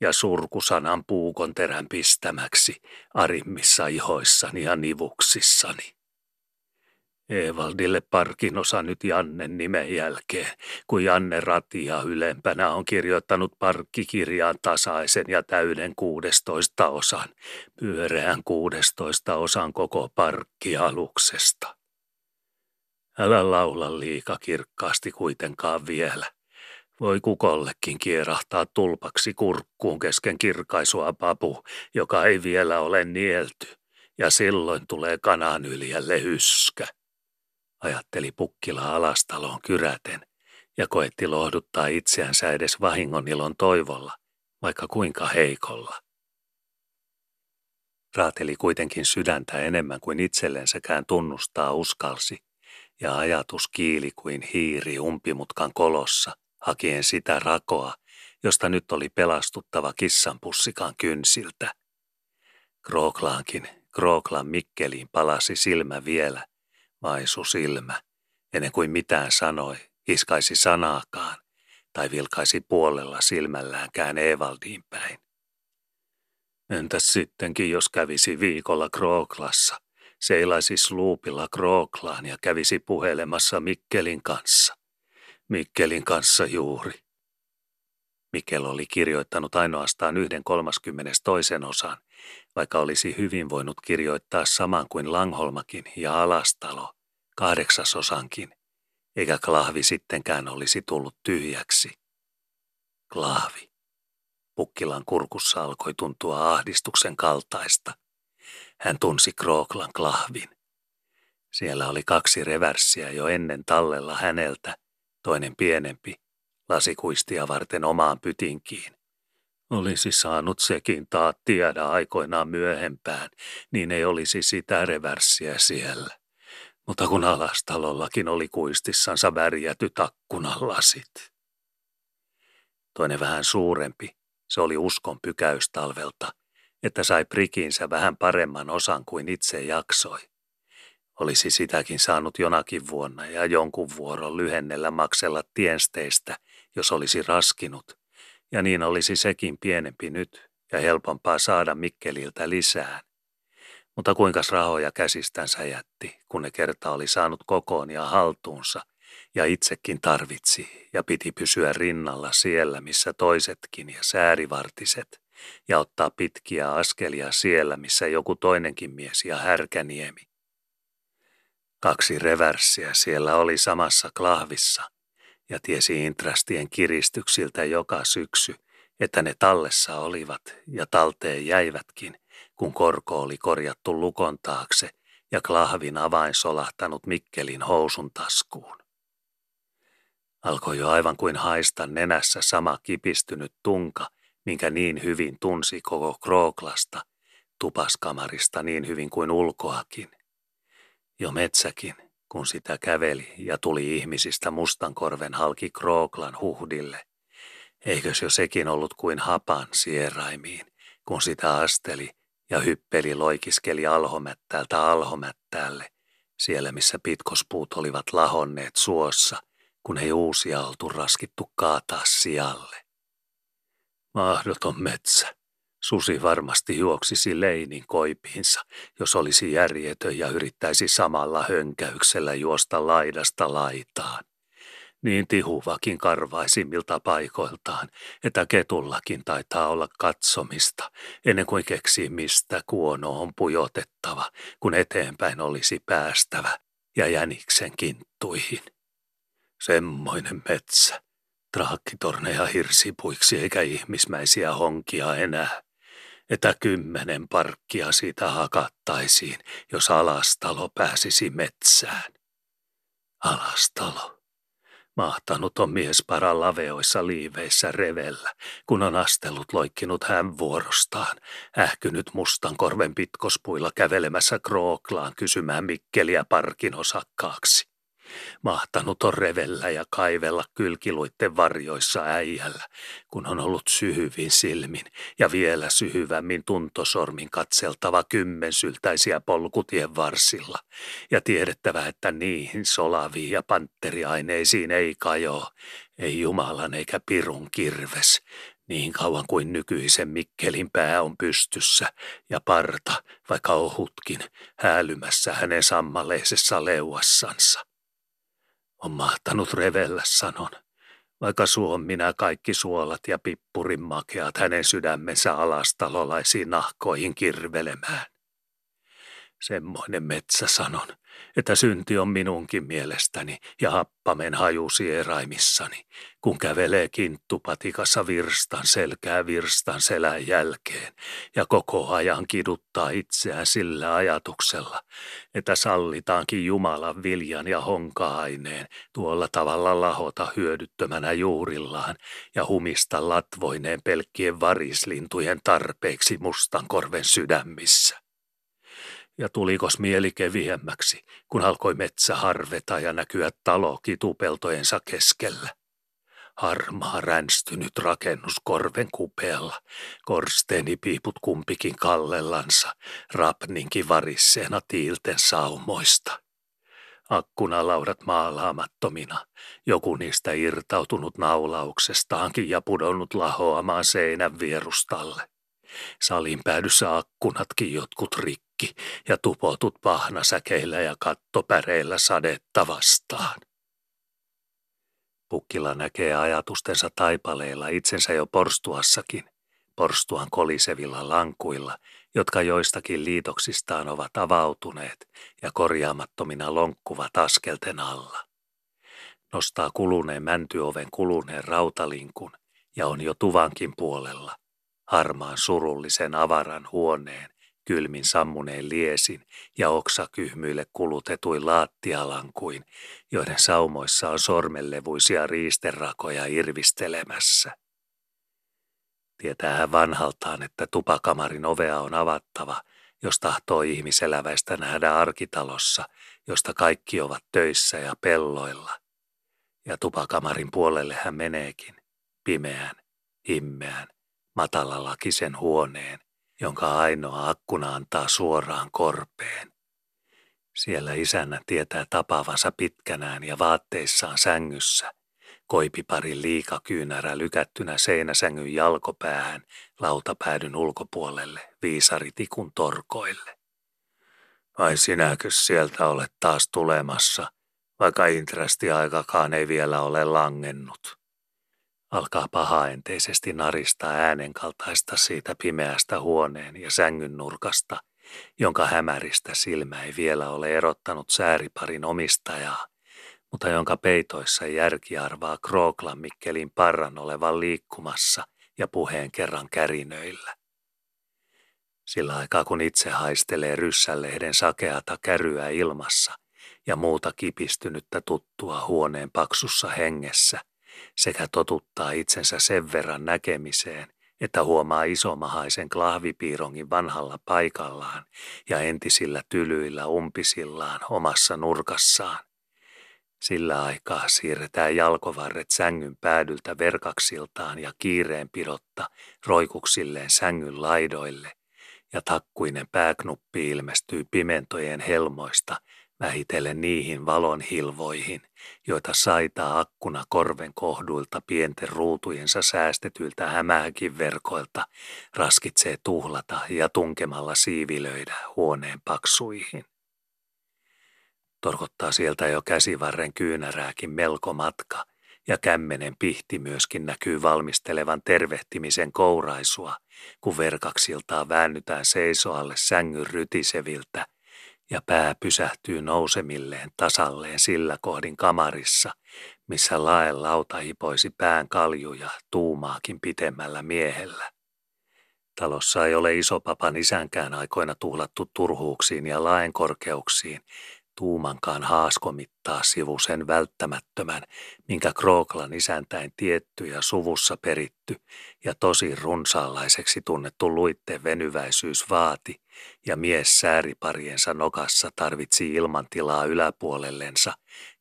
[SPEAKER 2] ja surkusanan puukon terän pistämäksi arimmissa ihoissani ja nivuksissani. Evaldille parkin osa nyt Jannen nimen jälkeen, kun Janne Ratia ylempänä on kirjoittanut parkkikirjaan tasaisen ja täyden kuudestoista osan, pyöreän kuudestoista osan koko parkkialuksesta. Älä laula liika kirkkaasti kuitenkaan vielä. Voi kukollekin kierahtaa tulpaksi kurkkuun kesken kirkaisua papu, joka ei vielä ole nielty, ja silloin tulee kanan yljälle hyskä ajatteli Pukkila alastaloon kyräten ja koetti lohduttaa itseänsä edes vahingonilon toivolla, vaikka kuinka heikolla. Raateli kuitenkin sydäntä enemmän kuin itsellensäkään tunnustaa uskalsi, ja ajatus kiili kuin hiiri umpimutkan kolossa, hakien sitä rakoa, josta nyt oli pelastuttava kissanpussikaan kynsiltä. Krooklaankin, Krooklan Mikkeliin palasi silmä vielä, Vaisu silmä, ennen kuin mitään sanoi, hiskaisi sanaakaan tai vilkaisi puolella silmälläänkään Evaldiin päin. Entäs sittenkin, jos kävisi viikolla Krooklassa, seilaisi sluupilla Krooklaan ja kävisi puhelemassa Mikkelin kanssa. Mikkelin kanssa juuri. Mikkel oli kirjoittanut ainoastaan yhden kolmaskymmenes toisen osan, vaikka olisi hyvin voinut kirjoittaa saman kuin Langholmakin ja Alastalo, kahdeksasosankin, eikä klahvi sittenkään olisi tullut tyhjäksi. Klahvi. Pukkilan kurkussa alkoi tuntua ahdistuksen kaltaista. Hän tunsi Krooklan klahvin. Siellä oli kaksi reverssiä jo ennen tallella häneltä, toinen pienempi, lasikuistia varten omaan pytinkiin. Olisi saanut sekin taat tiedä aikoinaan myöhempään, niin ei olisi sitä reverssiä siellä. Mutta kun alastalollakin oli kuistissansa värjäty takkunalasit. Toinen vähän suurempi, se oli uskon pykäys talvelta, että sai prikinsä vähän paremman osan kuin itse jaksoi. Olisi sitäkin saanut jonakin vuonna ja jonkun vuoron lyhennellä maksella tiensteistä, jos olisi raskinut, ja niin olisi sekin pienempi nyt ja helpompaa saada Mikkeliltä lisää. Mutta kuinkas rahoja käsistänsä jätti, kun ne kerta oli saanut kokoon ja haltuunsa, ja itsekin tarvitsi ja piti pysyä rinnalla siellä, missä toisetkin ja säärivartiset, ja ottaa pitkiä askelia siellä, missä joku toinenkin mies ja härkäniemi. Kaksi reverssiä siellä oli samassa klahvissa, ja tiesi intrastien kiristyksiltä joka syksy, että ne tallessa olivat ja talteen jäivätkin, kun korko oli korjattu lukon taakse ja klahvin avain solahtanut Mikkelin housun taskuun. Alkoi jo aivan kuin haista nenässä sama kipistynyt tunka, minkä niin hyvin tunsi koko Krooklasta, tupaskamarista niin hyvin kuin ulkoakin. Jo metsäkin, kun sitä käveli ja tuli ihmisistä mustankorven halki Krooklan huhdille. Eikös jo sekin ollut kuin hapan sieraimiin, kun sitä asteli ja hyppeli loikiskeli alhomättäältä alhomättäälle, siellä missä pitkospuut olivat lahonneet suossa, kun ei uusia oltu raskittu kaataa sijalle. Mahdoton metsä. Susi varmasti juoksisi leinin koipiinsa, jos olisi järjetön ja yrittäisi samalla hönkäyksellä juosta laidasta laitaan. Niin tihuvakin karvaisimmilta paikoiltaan, että ketullakin taitaa olla katsomista, ennen kuin keksii mistä kuono on pujotettava, kun eteenpäin olisi päästävä ja jäniksen kinttuihin. Semmoinen metsä. Traakkitorneja hirsipuiksi eikä ihmismäisiä honkia enää että kymmenen parkkia sitä hakattaisiin, jos alastalo pääsisi metsään. Alastalo. Mahtanut on mies para laveoissa liiveissä revellä, kun on astellut loikkinut hän vuorostaan, ähkynyt mustan korven pitkospuilla kävelemässä Krooklaan kysymään Mikkeliä parkin osakkaaksi. Mahtanut on revellä ja kaivella kylkiluitten varjoissa äijällä, kun on ollut syhyvin silmin ja vielä syhyvämmin tuntosormin katseltava kymmensyltäisiä polkutien varsilla ja tiedettävä, että niihin solaviin ja panteriaineisiin ei kajo, ei Jumalan eikä pirun kirves, niin kauan kuin nykyisen Mikkelin pää on pystyssä ja parta, vaikka ohutkin, häälymässä hänen sammaleisessa leuassansa. On mahtanut revellä, sanon, vaikka suon minä kaikki suolat ja pippurin makeat hänen sydämensä alastalolaisiin nahkoihin kirvelemään. Semmoinen metsä sanon, että synti on minunkin mielestäni ja happamen haju sieraimissani, kun kävelee kinttupatikassa virstan selkää virstan selän jälkeen ja koko ajan kiduttaa itseään sillä ajatuksella, että sallitaankin Jumalan viljan ja honka-aineen tuolla tavalla lahota hyödyttömänä juurillaan ja humista latvoineen pelkkien varislintujen tarpeeksi mustankorven sydämissä. Ja tulikos mieli keviemmäksi, kun alkoi metsä harveta ja näkyä talo kitupeltojensa keskellä. Harmaa ränstynyt rakennus korven kupealla, korsteenipiiput kumpikin kallellansa, rapninkin varisseena tiilten saumoista. Akkunalaudat maalaamattomina, joku niistä irtautunut naulauksestaankin ja pudonnut lahoamaan seinän vierustalle. Salin päädyssä akkunatkin jotkut rikki ja tupotut pahnasäkeillä ja kattopäreillä sadetta vastaan. Pukkila näkee ajatustensa taipaleilla itsensä jo porstuassakin, porstuan kolisevilla lankuilla, jotka joistakin liitoksistaan ovat avautuneet ja korjaamattomina lonkkuvat askelten alla. Nostaa kuluneen mäntyoven kuluneen rautalinkun ja on jo tuvankin puolella – harmaan surullisen avaran huoneen, kylmin sammuneen liesin ja oksakyhmyille kulutetuin laattialankuin, joiden saumoissa on sormenlevuisia riisterakoja irvistelemässä. Tietää hän vanhaltaan, että tupakamarin ovea on avattava, jos tahtoo ihmiseläväistä nähdä arkitalossa, josta kaikki ovat töissä ja pelloilla. Ja tupakamarin puolelle hän meneekin, pimeään, himmeään, matalalla kisen huoneen, jonka ainoa akkuna antaa suoraan korpeen. Siellä isännä tietää tapaavansa pitkänään ja vaatteissaan sängyssä, koipiparin liikakyynärä lykättynä seinäsängyn jalkopäähän lautapäädyn ulkopuolelle viisaritikun torkoille. Vai sinäkö sieltä olet taas tulemassa, vaikka intrasti-aikakaan ei vielä ole langennut? Alkaa pahaenteisesti naristaa äänen kaltaista siitä pimeästä huoneen ja sängyn nurkasta, jonka hämäristä silmä ei vielä ole erottanut sääriparin omistajaa, mutta jonka peitoissa järki arvaa Krooklan Mikkelin parran olevan liikkumassa ja puheen kerran kärinöillä. Sillä aikaa kun itse haistelee ryssälehden sakeata käryä ilmassa ja muuta kipistynyttä tuttua huoneen paksussa hengessä, sekä totuttaa itsensä sen verran näkemiseen, että huomaa isomahaisen klahvipiirongin vanhalla paikallaan ja entisillä tylyillä umpisillaan omassa nurkassaan. Sillä aikaa siirretään jalkovarret sängyn päädyltä verkaksiltaan ja kiireenpidotta roikuksilleen sängyn laidoille, ja takkuinen pääknuppi ilmestyy pimentojen helmoista vähitellen niihin valon hilvoihin, joita saitaa akkuna korven kohduilta pienten ruutujensa säästetyiltä hämähäkin verkoilta raskitsee tuhlata ja tunkemalla siivilöidä huoneen paksuihin. Torkottaa sieltä jo käsivarren kyynärääkin melko matka, ja kämmenen pihti myöskin näkyy valmistelevan tervehtimisen kouraisua, kun verkaksiltaan väännytään seisoalle sängyn rytiseviltä – ja pää pysähtyy nousemilleen tasalleen sillä kohdin kamarissa, missä laen lauta hipoisi pään kaljuja tuumaakin pitemmällä miehellä. Talossa ei ole isopapan isänkään aikoina tuhlattu turhuuksiin ja laen korkeuksiin, tuumankaan haaskomittaa sivu sen välttämättömän, minkä Krooklan isäntäin tietty ja suvussa peritty ja tosi runsaalaiseksi tunnettu luitteen venyväisyys vaati, ja mies sääripariensa nokassa tarvitsi ilmantilaa yläpuolellensa,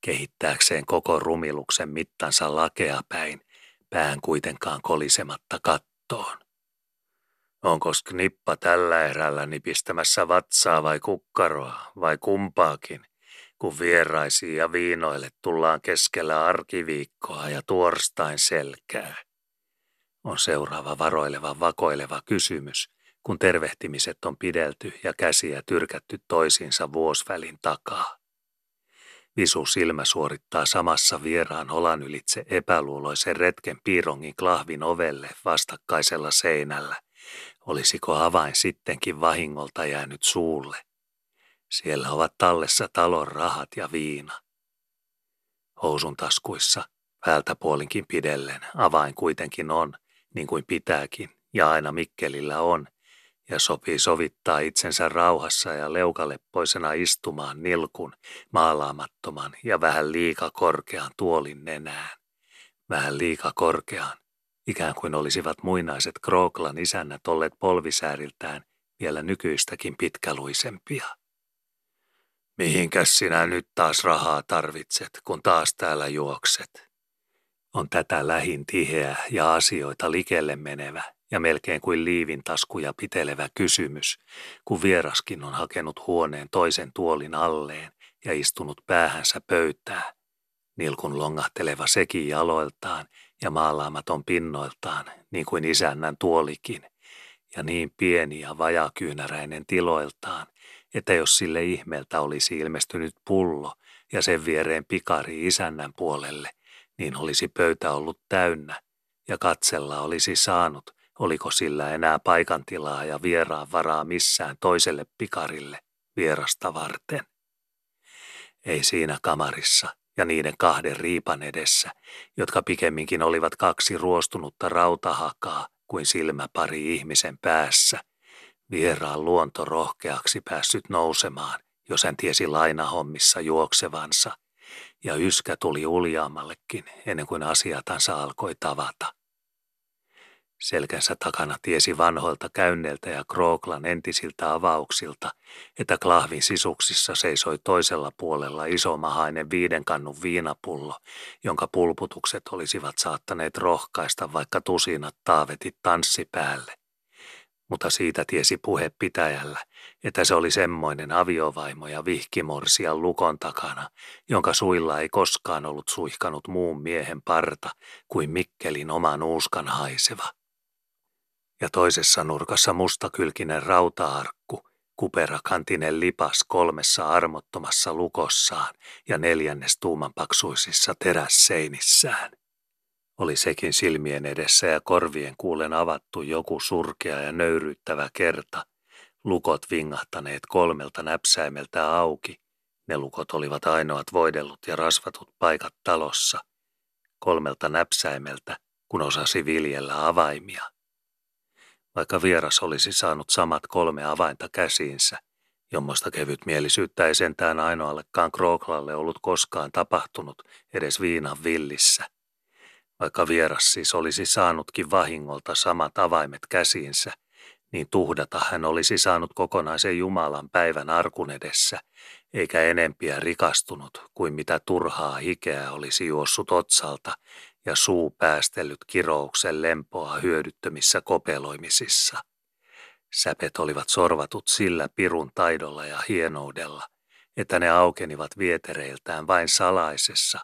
[SPEAKER 2] kehittääkseen koko rumiluksen mittansa lakeapäin, pään kuitenkaan kolisematta kattoon. Onko knippa tällä erällä nipistämässä vatsaa vai kukkaroa vai kumpaakin, kun vieraisiin ja viinoille tullaan keskellä arkiviikkoa ja tuorstain selkää? On seuraava varoileva vakoileva kysymys, kun tervehtimiset on pidelty ja käsiä tyrkätty toisiinsa vuosvälin takaa. Visu silmä suorittaa samassa vieraan olan ylitse epäluuloisen retken piirongin klahvin ovelle vastakkaisella seinällä, Olisiko avain sittenkin vahingolta jäänyt suulle? Siellä ovat tallessa talon rahat ja viina. Housun taskuissa, päältä puolinkin pidellen, avain kuitenkin on, niin kuin pitääkin, ja aina Mikkelillä on, ja sopii sovittaa itsensä rauhassa ja leukaleppoisena istumaan nilkun, maalaamattoman ja vähän liika korkean tuolin nenään. Vähän liika korkean, ikään kuin olisivat muinaiset Krooklan isännät olleet polvisääriltään vielä nykyistäkin pitkäluisempia. Mihinkäs sinä nyt taas rahaa tarvitset, kun taas täällä juokset? On tätä lähin tiheä ja asioita likelle menevä ja melkein kuin liivin taskuja pitelevä kysymys, kun vieraskin on hakenut huoneen toisen tuolin alleen ja istunut päähänsä pöytää. Nilkun longahteleva sekin jaloiltaan ja maalaamaton pinnoiltaan, niin kuin isännän tuolikin, ja niin pieni ja vajakyynäräinen tiloiltaan, että jos sille ihmeeltä olisi ilmestynyt pullo ja sen viereen pikari isännän puolelle, niin olisi pöytä ollut täynnä, ja katsella olisi saanut, oliko sillä enää paikantilaa ja vieraan varaa missään toiselle pikarille vierasta varten. Ei siinä kamarissa, ja niiden kahden riipan edessä, jotka pikemminkin olivat kaksi ruostunutta rautahakaa kuin silmäpari ihmisen päässä, vieraan luonto rohkeaksi päässyt nousemaan, jos hän tiesi lainahommissa juoksevansa, ja yskä tuli uljaammallekin ennen kuin asiatansa alkoi tavata. Selkänsä takana tiesi vanhoilta käynneiltä ja Krooklan entisiltä avauksilta, että klahvin sisuksissa seisoi toisella puolella isomahainen viiden kannun viinapullo, jonka pulputukset olisivat saattaneet rohkaista vaikka tusinat taavetit tanssi päälle. Mutta siitä tiesi puhe pitäjällä, että se oli semmoinen aviovaimo ja vihkimorsia lukon takana, jonka suilla ei koskaan ollut suihkanut muun miehen parta kuin Mikkelin oman uuskan haiseva ja toisessa nurkassa mustakylkinen rauta-arkku, kuperakantinen lipas kolmessa armottomassa lukossaan ja neljännes tuumanpaksuisissa terässeinissään. Oli sekin silmien edessä ja korvien kuulen avattu joku surkea ja nöyryyttävä kerta, lukot vingahtaneet kolmelta näpsäimeltä auki. Ne lukot olivat ainoat voidellut ja rasvatut paikat talossa, kolmelta näpsäimeltä, kun osasi viljellä avaimia. Vaikka vieras olisi saanut samat kolme avainta käsiinsä, jommoista kevytmielisyyttä ei sentään ainoallekaan Krooklalle ollut koskaan tapahtunut edes viinan villissä. Vaikka vieras siis olisi saanutkin vahingolta samat avaimet käsiinsä, niin tuhdata hän olisi saanut kokonaisen Jumalan päivän arkun edessä, eikä enempiä rikastunut kuin mitä turhaa hikeä olisi juossut otsalta ja suu päästellyt kirouksen lempoa hyödyttömissä kopeloimisissa. Säpet olivat sorvatut sillä pirun taidolla ja hienoudella, että ne aukenivat vietereiltään vain salaisessa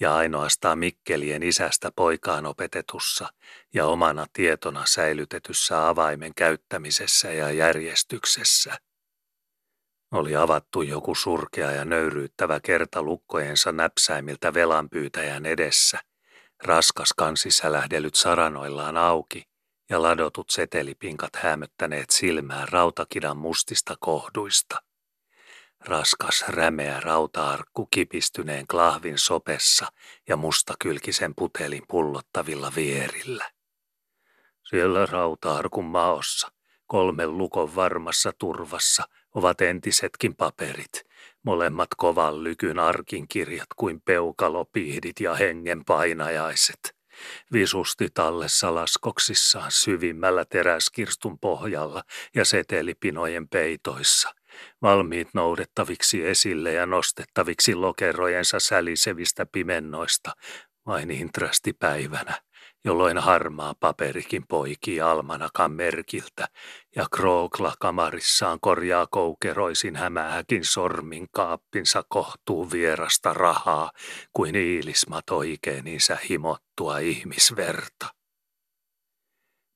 [SPEAKER 2] ja ainoastaan Mikkelien isästä poikaan opetetussa ja omana tietona säilytetyssä avaimen käyttämisessä ja järjestyksessä. Oli avattu joku surkea ja nöyryyttävä kerta lukkojensa näpsäimiltä velanpyytäjän edessä, raskas kansisälähdellyt saranoillaan auki ja ladotut setelipinkat hämöttäneet silmään rautakidan mustista kohduista. Raskas rämeä rauta-arkku kipistyneen klahvin sopessa ja mustakylkisen putelin pullottavilla vierillä. Siellä rauta-arkun maossa, kolmen lukon varmassa turvassa, ovat entisetkin paperit, molemmat kovan lykyn arkin kirjat kuin peukalopihdit ja hengen painajaiset. Visusti tallessa laskoksissaan syvimmällä teräskirstun pohjalla ja setelipinojen peitoissa, valmiit noudettaviksi esille ja nostettaviksi lokerojensa sälisevistä pimennoista. Vain intrastipäivänä jolloin harmaa paperikin poikii almanakan merkiltä ja Krookla kamarissaan korjaa koukeroisin hämähäkin sormin kaappinsa kohtuu vierasta rahaa kuin iilismat oikeeninsä himottua ihmisverta.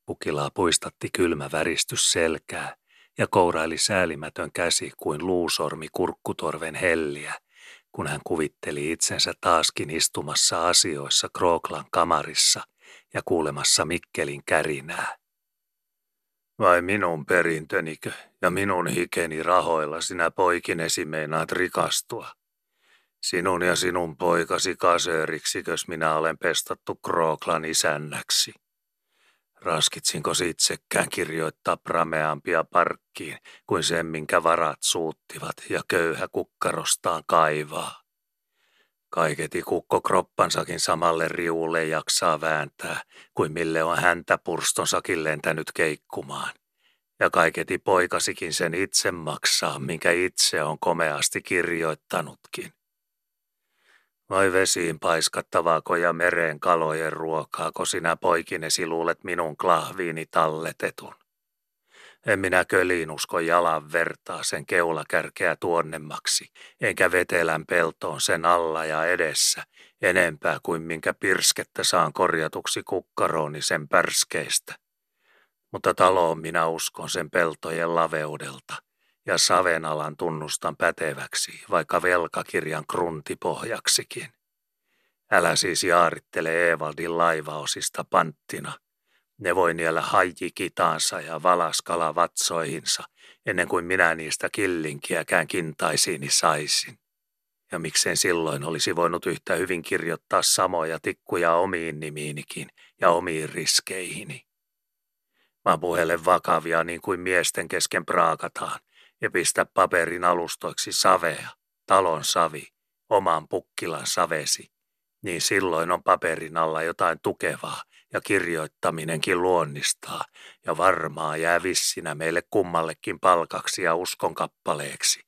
[SPEAKER 2] Pukilaa puistatti kylmä väristys selkää ja kouraili säälimätön käsi kuin luusormi kurkkutorven helliä, kun hän kuvitteli itsensä taaskin istumassa asioissa Krooklan kamarissa ja kuulemassa Mikkelin kärinää. Vai minun perintönikö ja minun hikeni rahoilla sinä poikinesi meinaat rikastua? Sinun ja sinun poikasi kasööriksikös minä olen pestattu Krooklan isännäksi. Raskitsinko itsekään kirjoittaa prameampia parkkiin kuin sen, minkä varat suuttivat ja köyhä kukkarostaan kaivaa? Kaiketi kukko kroppansakin samalle riulle jaksaa vääntää, kuin mille on häntä purstonsakin lentänyt keikkumaan. Ja kaiketi poikasikin sen itse maksaa, minkä itse on komeasti kirjoittanutkin. Vai vesiin paiskattavaako ja mereen kalojen ruokaako sinä poikinesi luulet minun klahviini talletetun? En minä köliin usko jalan vertaa sen keulakärkeä tuonnemmaksi, enkä vetelän peltoon sen alla ja edessä, enempää kuin minkä pirskettä saan korjatuksi kukkarooni sen pärskeistä. Mutta taloon minä uskon sen peltojen laveudelta, ja savenalan tunnustan päteväksi, vaikka velkakirjan kruntipohjaksikin. Älä siis jaarittele Eevaldin laivaosista panttina, ne voi niellä hajikitaansa ja valaskala vatsoihinsa, ennen kuin minä niistä killinkiäkään kintaisiini saisin. Ja miksei silloin olisi voinut yhtä hyvin kirjoittaa samoja tikkuja omiin nimiinikin ja omiin riskeihini. Mä puhelen vakavia niin kuin miesten kesken praakataan ja pistä paperin alustoiksi savea, talon savi, oman pukkilan savesi, niin silloin on paperin alla jotain tukevaa ja kirjoittaminenkin luonnistaa, ja varmaa jää vissinä meille kummallekin palkaksi ja uskonkappaleeksi.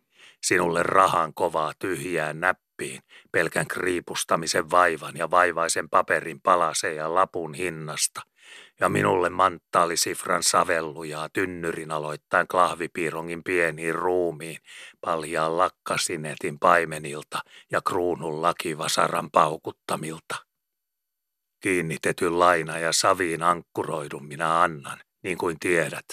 [SPEAKER 2] Sinulle rahan kovaa tyhjää näppiin, pelkän kriipustamisen vaivan ja vaivaisen paperin palaseen ja lapun hinnasta – ja minulle manttaalisifran savellujaa tynnyrin aloittain klahvipiirongin pieniin ruumiin, paljaan lakkasinetin paimenilta ja kruunun lakivasaran paukuttamilta. Kiinnitetyn laina ja saviin ankkuroidun minä annan, niin kuin tiedät.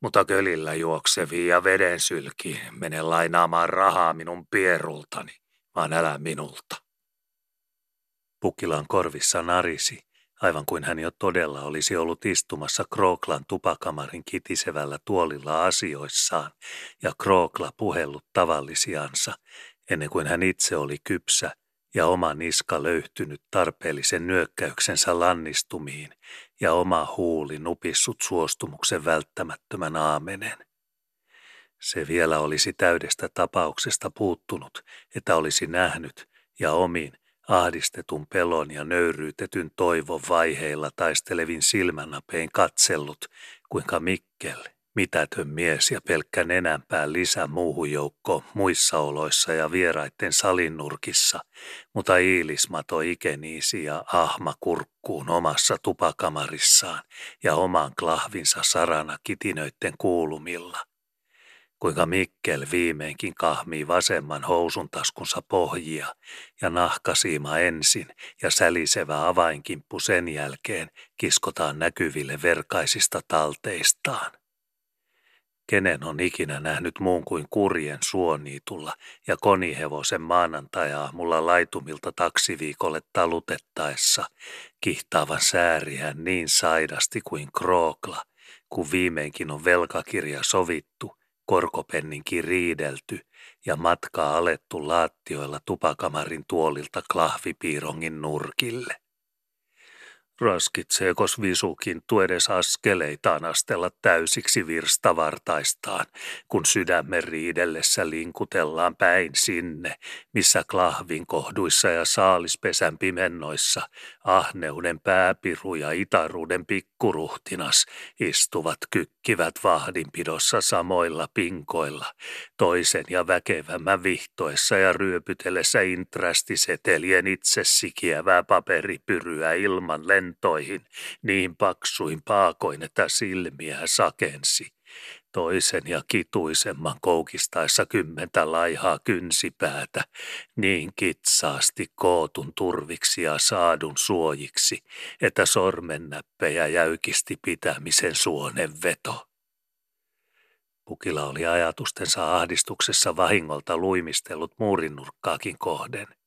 [SPEAKER 2] Mutta kölillä juokseviin ja veden sylkiin mene lainaamaan rahaa minun pierultani, vaan älä minulta. Pukilan korvissa narisi, aivan kuin hän jo todella olisi ollut istumassa Krooklan tupakamarin kitisevällä tuolilla asioissaan ja Krookla puhellut tavallisiansa, ennen kuin hän itse oli kypsä ja oma niska löytynyt tarpeellisen nyökkäyksensä lannistumiin ja oma huuli nupissut suostumuksen välttämättömän aamenen. Se vielä olisi täydestä tapauksesta puuttunut, että olisi nähnyt ja omin ahdistetun pelon ja nöyryytetyn toivon vaiheilla taistelevin silmänapein katsellut, kuinka Mikkel, mitätön mies ja pelkkä nenänpää lisä muuhun joukkoon muissa oloissa ja vieraitten salinnurkissa, mutta iilismato ikeniisi ja ahma kurkkuun omassa tupakamarissaan ja oman klahvinsa sarana kitinöitten kuulumilla – kuinka Mikkel viimeinkin kahmii vasemman housun taskunsa pohjia ja nahkasiima ensin ja sälisevä avainkimppu sen jälkeen kiskotaan näkyville verkaisista talteistaan. Kenen on ikinä nähnyt muun kuin kurjen suoniitulla ja konihevosen maanantajaamulla laitumilta taksiviikolle talutettaessa kihtaavan sääriään niin saidasti kuin krookla, kun viimeinkin on velkakirja sovittu – korkopenninkin riidelty ja matkaa alettu laattioilla tupakamarin tuolilta klahvipiirongin nurkille. Raskitseekos visukin tuedes askeleitaan astella täysiksi virstavartaistaan, kun sydämen riidellessä linkutellaan päin sinne, missä klahvin kohduissa ja saalispesän pimennoissa ahneuden pääpiru ja itaruuden pikkuruhtinas istuvat kykkivät vahdinpidossa samoilla pinkoilla, toisen ja väkevämmän vihtoessa ja ryöpytellessä intrastisetelien itse sikiävää paperipyryä ilman lentoa lentoihin niin paksuin paakoin, että silmiä sakensi. Toisen ja kituisemman koukistaessa kymmentä laihaa kynsipäätä, niin kitsaasti kootun turviksi ja saadun suojiksi, että sormennäppejä jäykisti pitämisen suonen veto. Pukila oli ajatustensa ahdistuksessa vahingolta luimistellut muurinnurkkaakin kohden –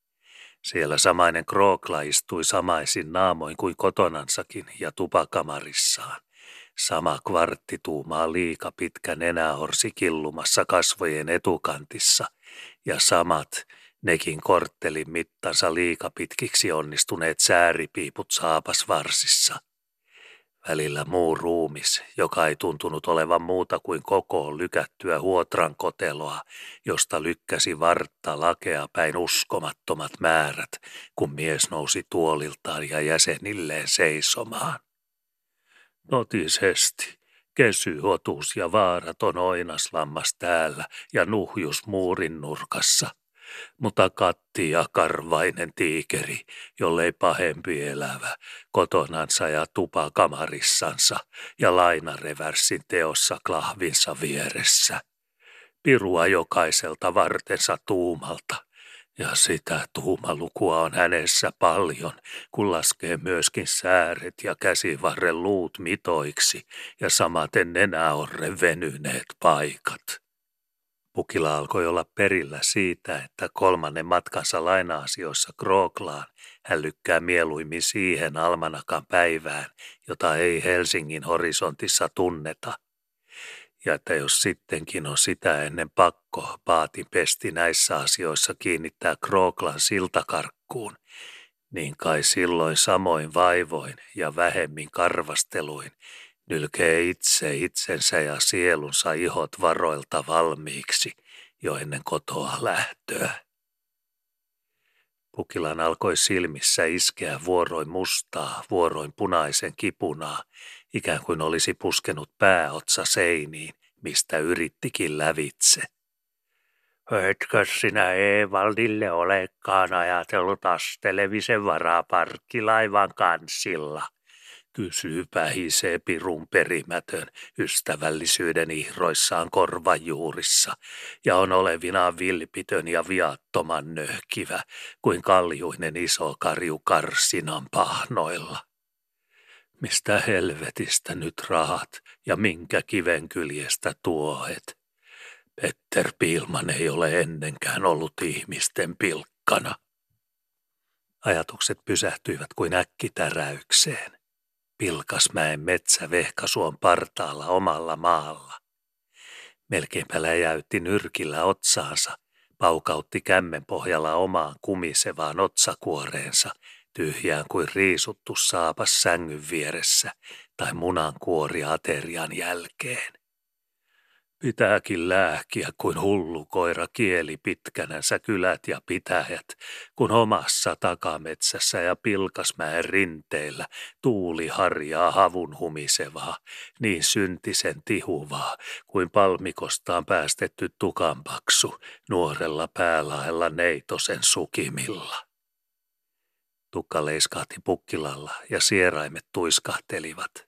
[SPEAKER 2] siellä samainen Krookla istui samaisin naamoin kuin kotonansakin ja tupakamarissaan. Sama kvarttituumaa liika pitkä nenäorsi killumassa kasvojen etukantissa ja samat, nekin korttelin mittansa liikapitkiksi onnistuneet sääripiiput saapasvarsissa – Välillä muu ruumis, joka ei tuntunut olevan muuta kuin kokoon lykättyä huotran koteloa, josta lykkäsi vartta lakea päin uskomattomat määrät, kun mies nousi tuoliltaan ja jäsenilleen seisomaan. Notisesti, kesy, otus ja vaaraton oinaslammas täällä ja nuhjus muurin nurkassa – mutta katti ja karvainen tiikeri, jollei pahempi elävä, kotonansa ja tupakamarissansa ja lainareversin teossa klahvinsa vieressä. Pirua jokaiselta vartensa tuumalta, ja sitä tuumalukua on hänessä paljon, kun laskee myöskin sääret ja käsivarren luut mitoiksi ja samaten nenäorre venyneet paikat. Pukila alkoi olla perillä siitä, että kolmannen matkansa laina-asioissa Krooklaan hän lykkää mieluimmin siihen almanakan päivään, jota ei Helsingin horisontissa tunneta. Ja että jos sittenkin on sitä ennen pakko paatin pesti näissä asioissa kiinnittää Krooklan siltakarkkuun, niin kai silloin samoin vaivoin ja vähemmin karvasteluin nylkee itse itsensä ja sielunsa ihot varoilta valmiiksi jo ennen kotoa lähtöä. Pukilan alkoi silmissä iskeä vuoroin mustaa, vuoroin punaisen kipunaa, ikään kuin olisi puskenut pääotsa seiniin, mistä yrittikin lävitse.
[SPEAKER 1] Etkö sinä Evaldille olekaan ajatellut astelevisen varaparkkilaivan kansilla?
[SPEAKER 2] Kysyy pähisee pirun perimätön ystävällisyyden ihroissaan korvajuurissa ja on olevinaan vilpitön ja viattoman nöhkivä kuin kaljuinen iso karju karsinan pahnoilla. Mistä helvetistä nyt rahat ja minkä kiven kyljestä tuohet? Petter Piilman ei ole ennenkään ollut ihmisten pilkkana. Ajatukset pysähtyivät kuin äkkitäräykseen. Pilkasmäen metsä vehkasuon partaalla omalla maalla. Melkeinpä läjäytti nyrkillä otsaansa, paukautti kämmen pohjalla omaan kumisevaan otsakuoreensa, tyhjään kuin riisuttu saapas sängyn vieressä tai munankuori aterian jälkeen. Pitääkin lääkiä kuin hullu koira kieli pitkänänsä kylät ja pitäjät, kun omassa takametsässä ja pilkasmäen rinteillä tuuli harjaa havun humisevaa, niin syntisen tihuvaa kuin palmikostaan päästetty tukanpaksu nuorella päälaella neitosen sukimilla. Tukka leiskahti pukkilalla ja sieraimet tuiskahtelivat.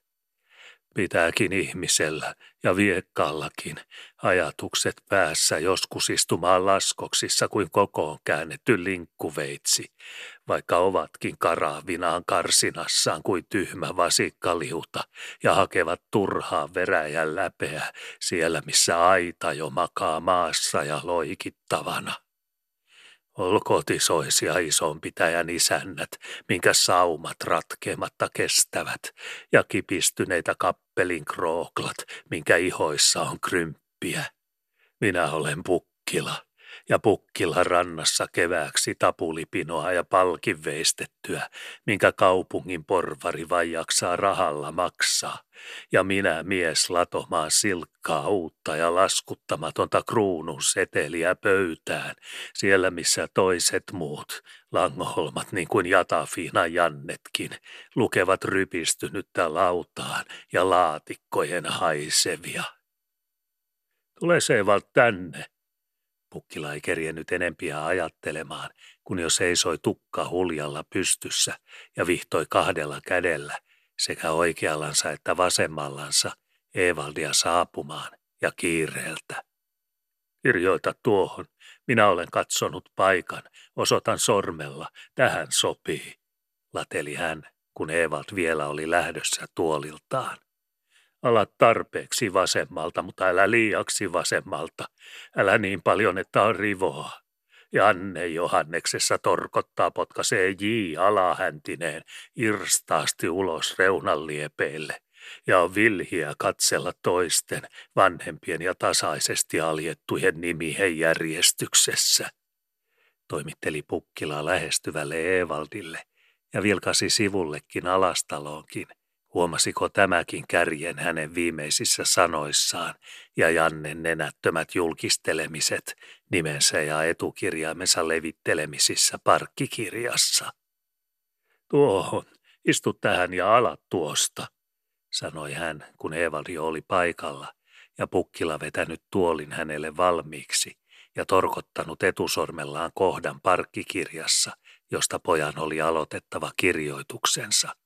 [SPEAKER 2] Pitääkin ihmisellä ja viekkaallakin ajatukset päässä joskus istumaan laskoksissa kuin kokoon käännetty linkkuveitsi, vaikka ovatkin karaavinaan karsinassaan kuin tyhmä vasikkaliuta ja hakevat turhaa veräjän läpeä siellä, missä aita jo makaa maassa ja loikittavana. Olkotisoisia isonpitäjän isännät, minkä saumat ratkeamatta kestävät, ja kipistyneitä kappelin krooklat, minkä ihoissa on krymppiä. Minä olen pukkila ja pukkilla rannassa kevääksi tapulipinoa ja palkin veistettyä, minkä kaupungin porvari vai jaksaa rahalla maksaa. Ja minä mies latomaan silkkaa uutta ja laskuttamatonta kruunun seteliä pöytään, siellä missä toiset muut, langoholmat niin kuin Jatafiina Jannetkin, lukevat rypistynyttä lautaan ja laatikkojen haisevia. Tule Seevalt tänne, Pukkila ei kerjennyt enempiä ajattelemaan, kun jo seisoi tukka huljalla pystyssä ja vihtoi kahdella kädellä sekä oikeallansa että vasemmallansa Evaldia saapumaan ja kiireeltä. Kirjoita tuohon, minä olen katsonut paikan, osoitan sormella, tähän sopii, lateli hän, kun Evald vielä oli lähdössä tuoliltaan. Ala tarpeeksi vasemmalta, mutta älä liiaksi vasemmalta. Älä niin paljon, että on rivoa. Janne Johanneksessa torkottaa potkaisee J. alahäntineen irstaasti ulos reunan liepeille ja on vilhiä katsella toisten vanhempien ja tasaisesti aljettujen nimien järjestyksessä. Toimitteli Pukkila lähestyvälle Eevaldille ja vilkasi sivullekin alastaloonkin, Huomasiko tämäkin kärjen hänen viimeisissä sanoissaan ja Jannen nenättömät julkistelemiset nimensä ja etukirjaimensa levittelemisissä parkkikirjassa? Tuohon, istu tähän ja alat tuosta, sanoi hän, kun Evalio oli paikalla ja pukkila vetänyt tuolin hänelle valmiiksi ja torkottanut etusormellaan kohdan parkkikirjassa, josta pojan oli aloitettava kirjoituksensa.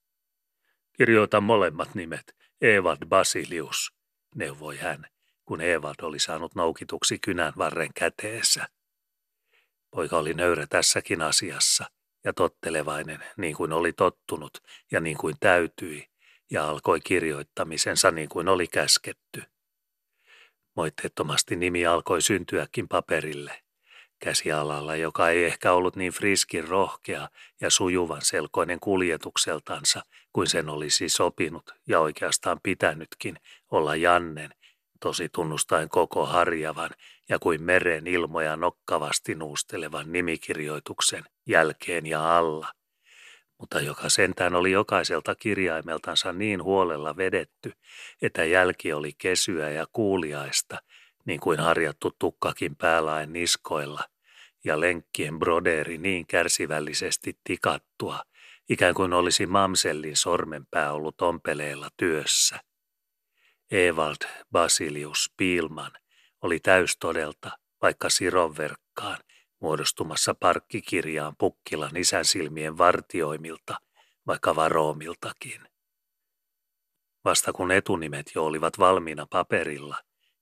[SPEAKER 2] Kirjoita molemmat nimet, Evad Basilius, neuvoi hän, kun Evad oli saanut noukituksi kynän varren käteessä. Poika oli nöyrä tässäkin asiassa ja tottelevainen, niin kuin oli tottunut ja niin kuin täytyi, ja alkoi kirjoittamisensa niin kuin oli käsketty. Moitteettomasti nimi alkoi syntyäkin paperille käsialalla, joka ei ehkä ollut niin friskin rohkea ja sujuvan selkoinen kuljetukseltansa kuin sen olisi sopinut ja oikeastaan pitänytkin olla Jannen, tosi tunnustaen koko harjavan ja kuin meren ilmoja nokkavasti nuustelevan nimikirjoituksen jälkeen ja alla, mutta joka sentään oli jokaiselta kirjaimeltansa niin huolella vedetty, että jälki oli kesyä ja kuuliaista, niin kuin harjattu tukkakin päälaen niskoilla, ja lenkkien brodeeri niin kärsivällisesti tikattua, ikään kuin olisi mamsellin sormenpää ollut ompeleella työssä. Evald Basilius Piilman oli täystodelta, vaikka sironverkkaan, muodostumassa parkkikirjaan Pukkilan isän silmien vartioimilta, vaikka varoomiltakin. Vasta kun etunimet jo olivat valmiina paperilla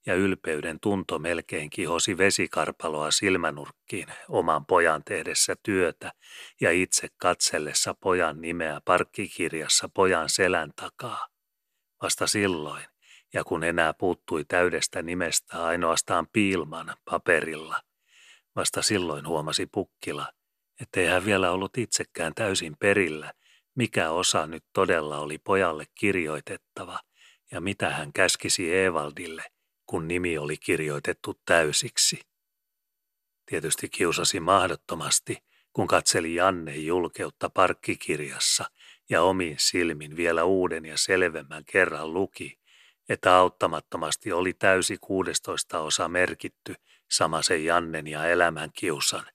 [SPEAKER 2] ja ylpeyden tunto melkein kihosi vesikarpaloa silmänurkkiin oman pojan tehdessä työtä ja itse katsellessa pojan nimeä parkkikirjassa pojan selän takaa. Vasta silloin, ja kun enää puuttui täydestä nimestä ainoastaan piilman paperilla, vasta silloin huomasi Pukkila, ettei hän vielä ollut itsekään täysin perillä, mikä osa nyt todella oli pojalle kirjoitettava ja mitä hän käskisi Evaldille, kun nimi oli kirjoitettu täysiksi. Tietysti kiusasi mahdottomasti, kun katseli Janne julkeutta parkkikirjassa ja omin silmin vielä uuden ja selvemmän kerran luki, että auttamattomasti oli täysi kuudestoista osa merkitty samasen Jannen ja elämän kiusan.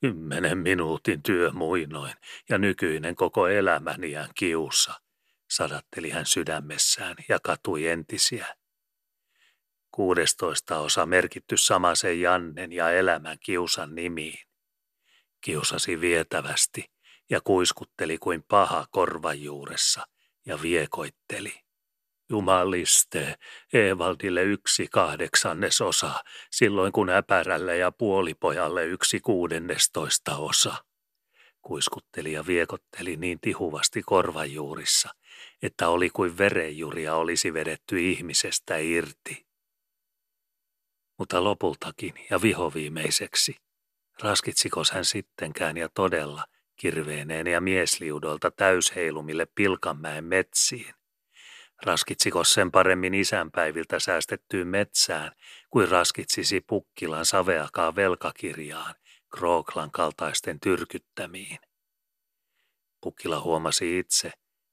[SPEAKER 2] Kymmenen minuutin työ muinoin ja nykyinen koko elämäniän kiusa, sadatteli hän sydämessään ja katui entisiä. Kuudestoista osa merkitty samasen Jannen ja elämän kiusan nimiin. Kiusasi vietävästi ja kuiskutteli kuin paha korvajuuressa ja viekoitteli. Jumaliste, Evaldille yksi kahdeksannes osa, silloin kun äpärälle ja puolipojalle yksi kuudennestoista osa. Kuiskutteli ja viekotteli niin tihuvasti korvajuurissa, että oli kuin verenjuria olisi vedetty ihmisestä irti. Mutta lopultakin ja vihoviimeiseksi, raskitsikos hän sittenkään ja todella kirveeneen ja miesliudolta täysheilumille Pilkanmäen metsiin, Raskitsiko sen paremmin isänpäiviltä säästettyyn metsään, kuin raskitsisi Pukkilan saveakaan velkakirjaan, Krooklan kaltaisten tyrkyttämiin. Pukkila huomasi itse,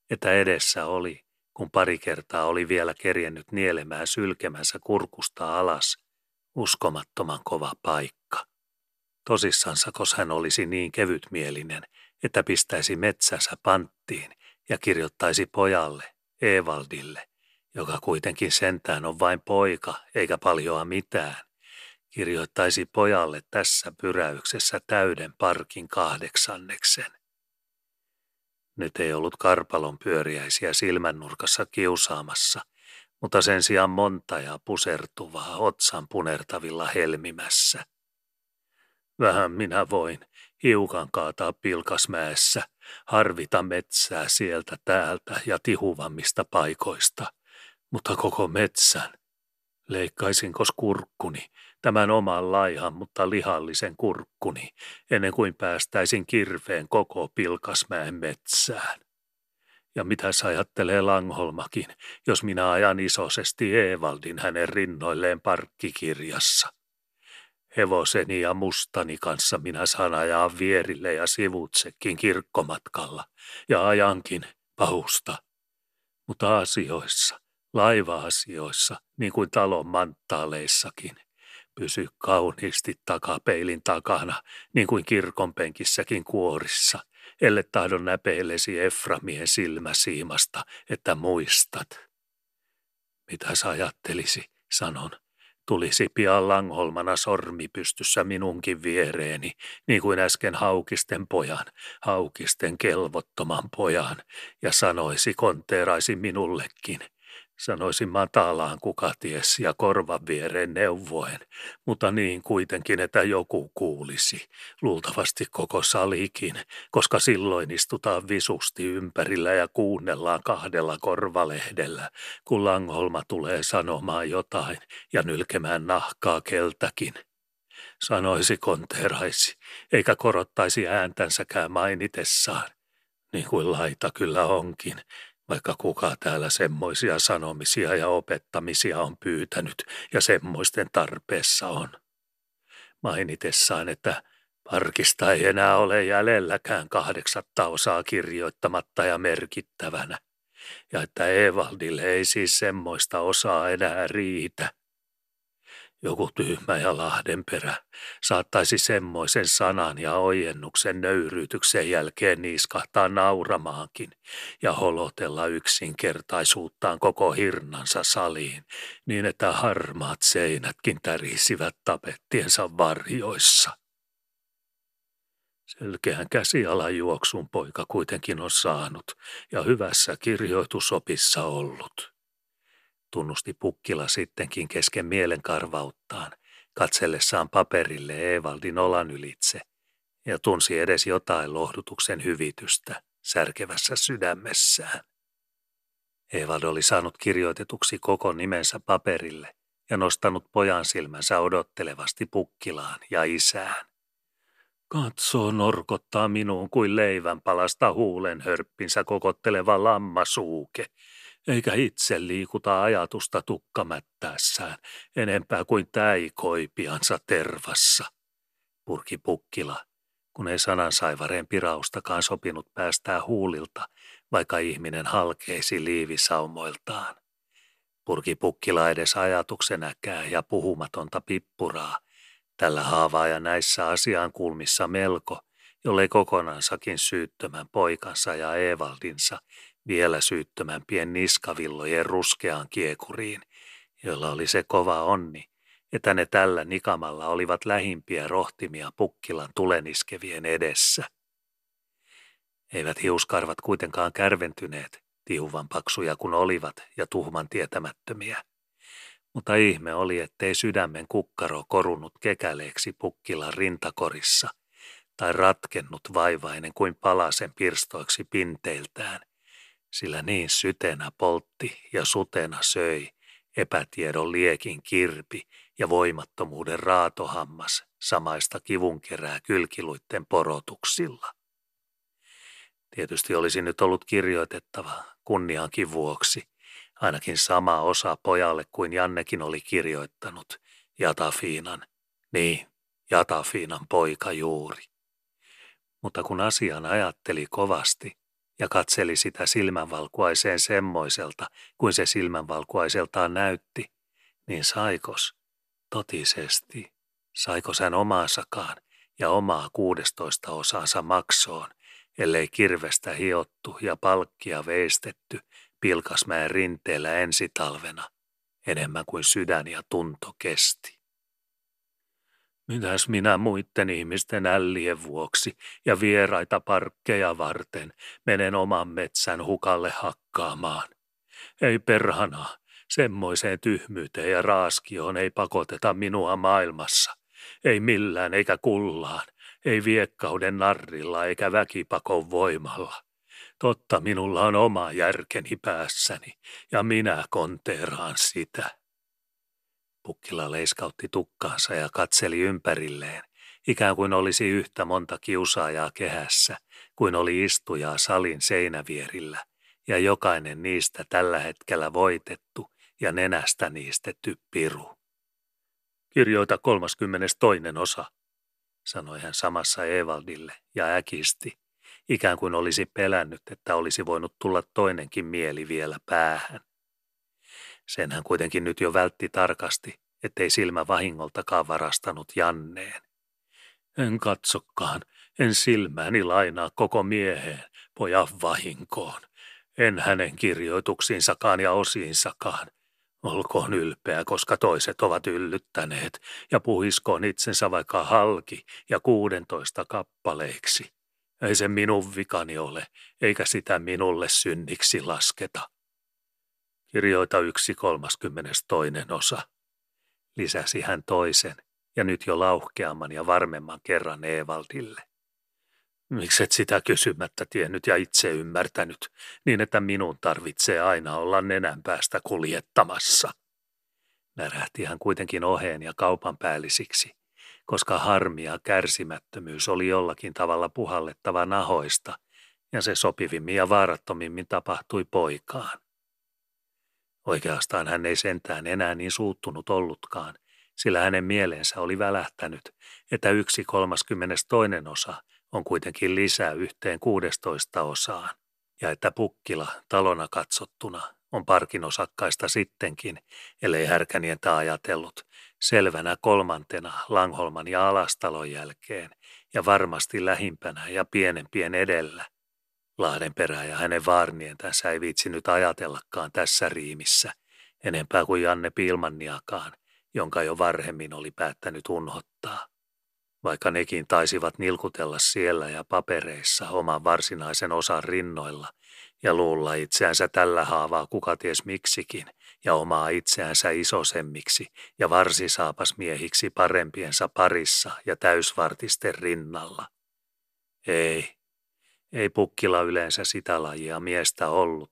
[SPEAKER 2] että edessä oli, kun pari kertaa oli vielä kerjennyt nielemään sylkemänsä kurkusta alas, uskomattoman kova paikka. Tosissansa, kos hän olisi niin kevytmielinen, että pistäisi metsänsä panttiin ja kirjoittaisi pojalle, Evaldille, joka kuitenkin sentään on vain poika eikä paljoa mitään, kirjoittaisi pojalle tässä pyräyksessä täyden parkin kahdeksanneksen. Nyt ei ollut karpalon pyöriäisiä silmännurkassa kiusaamassa, mutta sen sijaan monta ja pusertuvaa otsan punertavilla helmimässä. Vähän minä voin, hiukan kaataa pilkasmäessä, harvita metsää sieltä täältä ja tihuvammista paikoista, mutta koko metsän. Leikkaisinko kurkkuni, tämän oman laihan, mutta lihallisen kurkkuni, ennen kuin päästäisin kirveen koko Pilkasmäen metsään. Ja mitä ajattelee Langholmakin, jos minä ajan isosesti Evaldin hänen rinnoilleen parkkikirjassa? Hevoseni ja mustani kanssa minä saan ajaa vierille ja sivutsekin kirkkomatkalla ja ajankin pahusta. Mutta asioissa, laiva-asioissa, niin kuin talon manttaaleissakin, pysy kauniisti takapeilin takana, niin kuin kirkonpenkissäkin kuorissa, ellei tahdon näpeillesi Eframien silmäsiimasta, että muistat. Mitä sä ajattelisi, sanon, Tulisi pian langholmana sormi pystyssä minunkin viereeni, niin kuin äsken haukisten pojan, haukisten kelvottoman pojan, ja sanoisi konteeraisi minullekin – Sanoisin matalaan kukaties ja korvan viereen neuvoen, mutta niin kuitenkin, että joku kuulisi, luultavasti koko salikin, koska silloin istutaan visusti ympärillä ja kuunnellaan kahdella korvalehdellä, kun Langholma tulee sanomaan jotain ja nylkemään nahkaa keltäkin. Sanoisi konteraisi, eikä korottaisi ääntänsäkään mainitessaan, niin kuin laita kyllä onkin, vaikka kuka täällä semmoisia sanomisia ja opettamisia on pyytänyt ja semmoisten tarpeessa on. Mainitessaan, että parkista ei enää ole jäljelläkään kahdeksatta osaa kirjoittamatta ja merkittävänä, ja että Evaldille ei siis semmoista osaa enää riitä. Joku tyhmä ja lahdenperä saattaisi semmoisen sanan ja ojennuksen nöyryytyksen jälkeen niiskahtaa nauramaankin ja holotella yksinkertaisuuttaan koko hirnansa saliin, niin että harmaat seinätkin tärisivät tapettiensa varjoissa. Selkeän käsialajuoksun poika kuitenkin on saanut ja hyvässä kirjoitusopissa ollut tunnusti Pukkila sittenkin kesken mielenkarvauttaan, katsellessaan paperille Evaldin olan ylitse, ja tunsi edes jotain lohdutuksen hyvitystä särkevässä sydämessään. Evald oli saanut kirjoitetuksi koko nimensä paperille ja nostanut pojan silmänsä odottelevasti Pukkilaan ja isään. Katsoo norkottaa minuun kuin leivän palasta huulen hörppinsä kokotteleva lammasuuke, eikä liikuta ajatusta tukkamättäessään enempää kuin täikoipiansa tervassa. Purki Pukkila, kun ei sanansaivareen piraustakaan sopinut päästää huulilta, vaikka ihminen halkeisi liivisaumoiltaan. Purki Pukkila edes ajatuksenäkää ja puhumatonta pippuraa, tällä haavaa ja näissä asiaan kulmissa melko, jollei kokonansakin syyttömän poikansa ja Evaldinsa vielä syyttömämpien niskavillojen ruskeaan kiekuriin, joilla oli se kova onni, että ne tällä nikamalla olivat lähimpiä rohtimia Pukkilan tuleniskevien edessä. Eivät hiuskarvat kuitenkaan kärventyneet, tiuvan paksuja kun olivat ja tuhman tietämättömiä. Mutta ihme oli, ettei sydämen kukkaro korunut kekäleeksi Pukkilan rintakorissa tai ratkennut vaivainen kuin palasen pirstoiksi pinteiltään, sillä niin sytenä poltti ja sutena söi epätiedon liekin kirpi ja voimattomuuden raatohammas samaista kivunkerää kylkiluitten porotuksilla. Tietysti olisi nyt ollut kirjoitettava kunniankin vuoksi, ainakin sama osa pojalle kuin Jannekin oli kirjoittanut, Jatafiinan, niin, Jatafiinan poika juuri. Mutta kun asian ajatteli kovasti, ja katseli sitä silmänvalkuaiseen semmoiselta, kuin se silmänvalkuaiseltaan näytti, niin saikos, totisesti, saikos hän omaansakaan ja omaa kuudestoista osaansa maksoon, ellei kirvestä hiottu ja palkkia veistetty Pilkasmäen rinteellä ensi talvena, enemmän kuin sydän ja tunto kesti. Mitäs minä muitten ihmisten ällien vuoksi ja vieraita parkkeja varten menen oman metsän hukalle hakkaamaan? Ei perhana, semmoiseen tyhmyyteen ja raaskioon ei pakoteta minua maailmassa. Ei millään eikä kullaan, ei viekkauden narrilla eikä väkipakon voimalla. Totta minulla on oma järkeni päässäni ja minä konteeraan sitä. Pukkila leiskautti tukkaansa ja katseli ympärilleen, ikään kuin olisi yhtä monta kiusaajaa kehässä, kuin oli istujaa salin seinävierillä, ja jokainen niistä tällä hetkellä voitettu ja nenästä niistetty piru. Kirjoita 32. osa, sanoi hän samassa Evaldille ja äkisti, ikään kuin olisi pelännyt, että olisi voinut tulla toinenkin mieli vielä päähän. Sen hän kuitenkin nyt jo vältti tarkasti, ettei silmä vahingoltakaan varastanut Janneen. En katsokaan, en silmääni lainaa koko mieheen, pojan vahinkoon. En hänen kirjoituksiinsakaan ja osiinsakaan. Olkoon ylpeä, koska toiset ovat yllyttäneet, ja puhiskoon itsensä vaikka halki ja kuudentoista kappaleiksi. Ei se minun vikani ole, eikä sitä minulle synniksi lasketa. Kirjoita yksi kolmaskymmenes toinen osa. Lisäsi hän toisen ja nyt jo lauhkeamman ja varmemman kerran Evaldille. Mikset sitä kysymättä tiennyt ja itse ymmärtänyt, niin että minun tarvitsee aina olla nenän päästä kuljettamassa. Närähti hän kuitenkin oheen ja kaupan päällisiksi, koska harmi ja kärsimättömyys oli jollakin tavalla puhallettava nahoista, ja se sopivimmin ja vaarattomimmin tapahtui poikaan. Oikeastaan hän ei sentään enää niin suuttunut ollutkaan, sillä hänen mieleensä oli välähtänyt, että yksi kolmaskymmenes toinen osa on kuitenkin lisää yhteen kuudestoista osaan, ja että Pukkila talona katsottuna on parkin osakkaista sittenkin, ellei härkänientä ajatellut, selvänä kolmantena Langholman ja Alastalon jälkeen ja varmasti lähimpänä ja pienempien edellä. Lahdenperä ja hänen vaarnientänsä ei viitsinyt ajatellakaan tässä riimissä, enempää kuin Janne Pilmanniakaan, jonka jo varhemmin oli päättänyt unhottaa. Vaikka nekin taisivat nilkutella siellä ja papereissa oman varsinaisen osan rinnoilla ja luulla itseänsä tällä haavaa kuka ties miksikin ja omaa itseänsä isosemmiksi ja varsisaapasmiehiksi parempiensa parissa ja täysvartisten rinnalla. Ei, ei pukkila yleensä sitä lajia miestä ollut,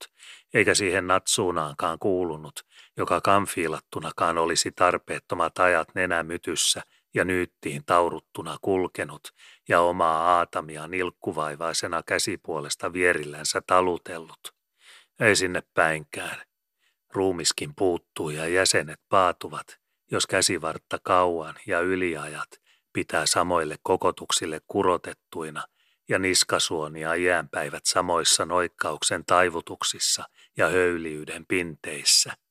[SPEAKER 2] eikä siihen natsuunaankaan kuulunut, joka kanfiilattunakaan olisi tarpeettomat ajat nenämytyssä ja nyyttiin tauruttuna kulkenut ja omaa aatamia nilkkuvaivaisena käsipuolesta vierillänsä talutellut. Ei sinne päinkään. Ruumiskin puuttuu ja jäsenet paatuvat, jos käsivartta kauan ja yliajat pitää samoille kokotuksille kurotettuina ja niskasuonia jäänpäivät samoissa noikkauksen taivutuksissa ja höyliyden pinteissä –